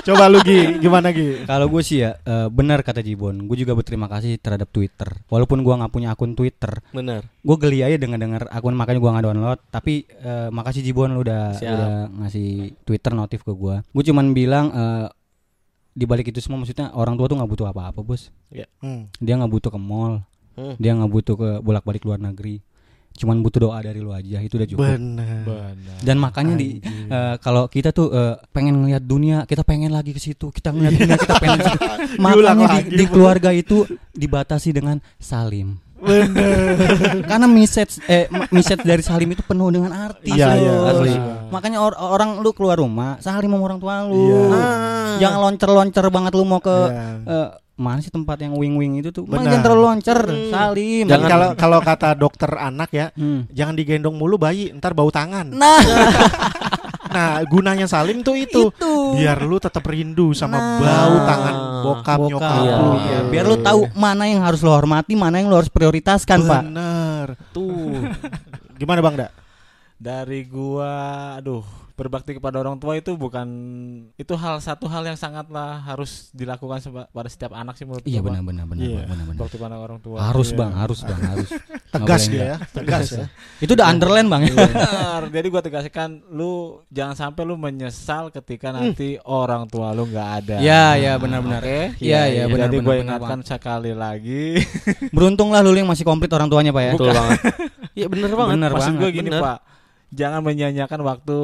Coba lu Gi, gimana Gi? Kalau gue sih ya eh, benar kata Jibon. Gue juga berterima kasih terhadap Twitter. Walaupun gua nggak punya akun Twitter, benar. gue geli aja dengan dengar akun makanya gua nggak download. Tapi eh, makasih Jibon lu udah Siap. udah ngasih Twitter notif ke gua. Gue cuman bilang eh, di balik itu semua maksudnya orang tua tuh nggak butuh apa-apa bos. Hmm. Dia nggak butuh ke mall, Hmm. dia nggak butuh ke bolak-balik luar negeri. Cuman butuh doa dari lu aja itu udah cukup. Benar. Benar. Dan makanya di eh, kalau kita tuh eh, pengen ngelihat dunia, kita pengen lagi ke situ. Kita ngelihat dunia, kita pengen situ. [LAUGHS] Makanya di, di keluarga itu dibatasi dengan salim. [LAUGHS] Karena message eh message dari salim itu penuh dengan arti. Iya, iya, asli. Makanya or- orang lu keluar rumah, salim sama orang tua lu. Iya. Ah. Jangan loncer-loncer banget lu mau ke Iya. eh, mana sih tempat yang wing-wing itu tuh? Benar. Jangan terlalu loncer, Hmm. salim. Jangan kalau kalau kata dokter anak ya, Hmm. jangan digendong mulu bayi, ntar bau tangan. Nah, [LAUGHS] Nah, gunanya salim tuh itu. itu. Biar lu tetap rindu sama Nah. bau tangan bokap, Bokap. nyokap Iya, lu. Iya, biar lu tahu mana yang harus lo hormati, mana yang lo harus prioritaskan, Pak. Bener. Tuh. [LAUGHS] Gimana Bang Da? Dari gua aduh berbakti kepada orang tua itu bukan itu hal satu hal yang sangatlah harus dilakukan pada setiap anak sih menurut Iya gua, benar benar benar Iya. benar benar. Bakti pada orang tua Harus Iya. bang, harus bang, harus. [LAUGHS] Tegas dia ya, [LAUGHS] tegas ya. Itu udah underline bang. ya. Benar. Jadi gua tegaskan lu jangan sampai lu menyesal ketika nanti orang tua lu nggak ada. Iya iya benar benar. Oke. Iya iya benar Jadi benar. gue benar, ingatkan sekali lagi. Beruntung lah lu yang masih komplit orang tuanya pak ya. Betul banget. Iya bener banget. Bener Maksud banget, gue gini bener. pak, jangan menyanyiakan waktu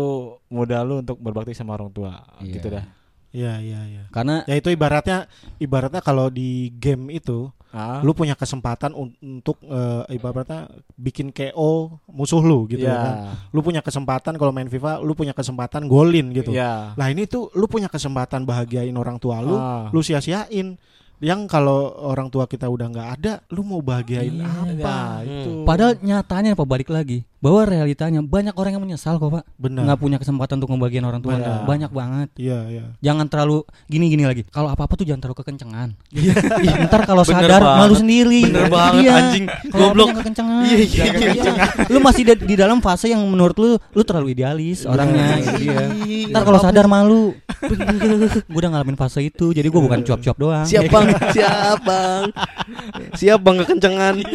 muda lu untuk berbakti sama orang tua. Iya. Gitu dah. Iya, iya, iya. Karena Ya itu ibaratnya ibaratnya kalau di game itu Ah, lu punya kesempatan un- untuk eh, ibaratnya bikin KO musuh lu gitu ya kan. Lu punya kesempatan kalau main FIFA lu punya kesempatan golin gitu. Iya. Lah ini tuh lu punya kesempatan bahagiain orang tua lu, Ah. lu sia-siain. Yang kalau orang tua kita udah nggak ada, lu mau bahagiain Iya. apa? Nah, itu. padahal nyatanya pak balik lagi bahwa realitanya banyak orang yang menyesal kok pak. Benar. nggak punya kesempatan untuk ngebagian orang tua. Banyak banget. Iya, iya. jangan terlalu gini gini lagi. Kalau apa apa tuh jangan terlalu kekencengan Ih, [LAUGHS] ntar kalau Bener sadar banget. malu sendiri. Bener banget, Iya. anjing. Kalau Goblok. kekencengan Iya, iya, Iya. lu masih di, di dalam fase yang menurut lu lu terlalu idealis orangnya gitu dia. Ntar kalau sadar malu. Gue udah ngalamin fase itu jadi gue bukan cuap-cuap doang. Siap bang, siap bang, siap bang kekencengan. [LAUGHS]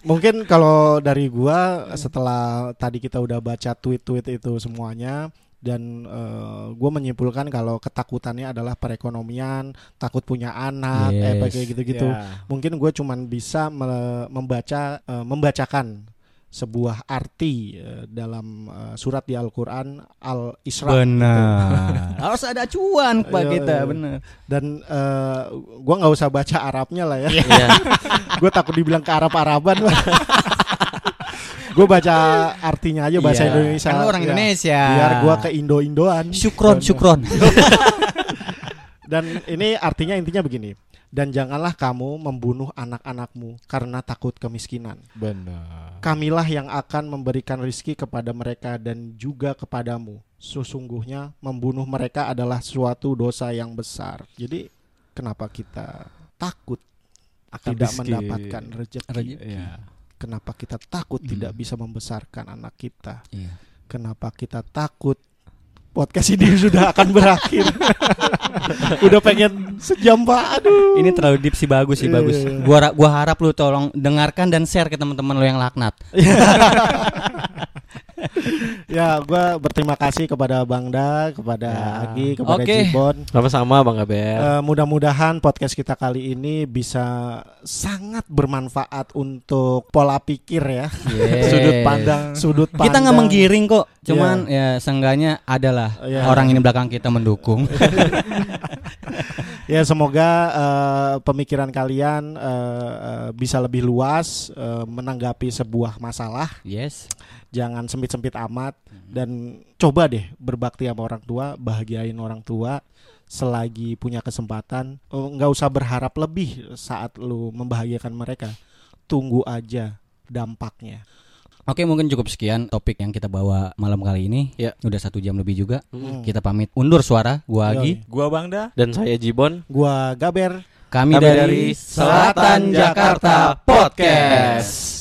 Mungkin kalau dari gua setelah tadi kita udah baca tweet-tweet itu semuanya dan eh, gua menyimpulkan kalau ketakutannya adalah perekonomian, takut punya anak, eh Yes. kayak gitu-gitu. Iya. Mungkin gue cuman bisa me- membaca eh, membacakan sebuah arti eh, dalam eh, surat di Al-Qur'an Al-Isra. Benar. [LAUGHS] Harus ada cuan Pak Iya, kita, iya. benar. Dan eh, gua nggak usah baca Arabnya lah ya. Iya. [LAUGHS] gue takut dibilang ke Arab-Araban. [LAUGHS] gue baca artinya aja bahasa Iya. Indonesia. Kan orang Ya. Indonesia. Biar gua ke Indo-Indoan. Syukron, syukron. Dan ini artinya intinya begini. Dan janganlah kamu membunuh anak-anakmu karena takut kemiskinan. Benar. Kamilah yang akan memberikan rizki kepada mereka dan juga kepadamu. Sesungguhnya membunuh mereka adalah suatu dosa yang besar. Jadi kenapa kita takut Akan tidak rizki. mendapatkan rezeki? Rezeki. Iya. Kenapa kita takut Hmm. tidak bisa membesarkan anak kita? Iya. Kenapa kita takut podcast ini [LAUGHS] sudah akan berakhir? [LAUGHS] [LAUGHS] Udah pengen sejam pak, aduh. Ini terlalu deep sih bagus sih Iya, bagus. iya, iya. Gua gua harap lu tolong dengarkan dan share ke teman-teman lu yang laknat. [LAUGHS] [LAUGHS] Ya, gua berterima kasih kepada Bang Da, kepada Ya. Agi, kepada Oke. Jibon. Sama-sama Bang Gaber. Eh, mudah-mudahan podcast kita kali ini bisa sangat bermanfaat untuk pola pikir ya, Sudut pandang. sudut pandang. Kita nggak menggiring kok, cuman ya seenggaknya adalah Iya. orang ini belakang kita mendukung. [LAUGHS] Ya semoga eh, pemikiran kalian eh, eh, bisa lebih luas eh, menanggapi sebuah masalah. yes. Jangan sempit-sempit amat dan coba deh berbakti sama orang tua, bahagiain orang tua selagi punya kesempatan. Eh, Nggak usah berharap lebih saat lu membahagiakan mereka. Tunggu aja dampaknya. Oke mungkin cukup sekian topik yang kita bawa malam kali ini. Ya. Udah satu jam lebih juga. Hmm. Kita pamit undur suara. Gua Yoi. Agi. Gua Bangda. Dan saya Jibon. Gua Gaber. Kami, Kami dari, dari Selatan Jakarta Podcast.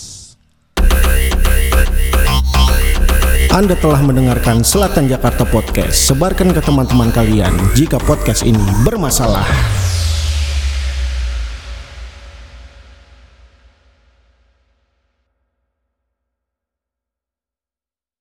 Anda telah mendengarkan Selatan Jakarta Podcast. Sebarkan ke teman-teman kalian jika podcast ini bermasalah.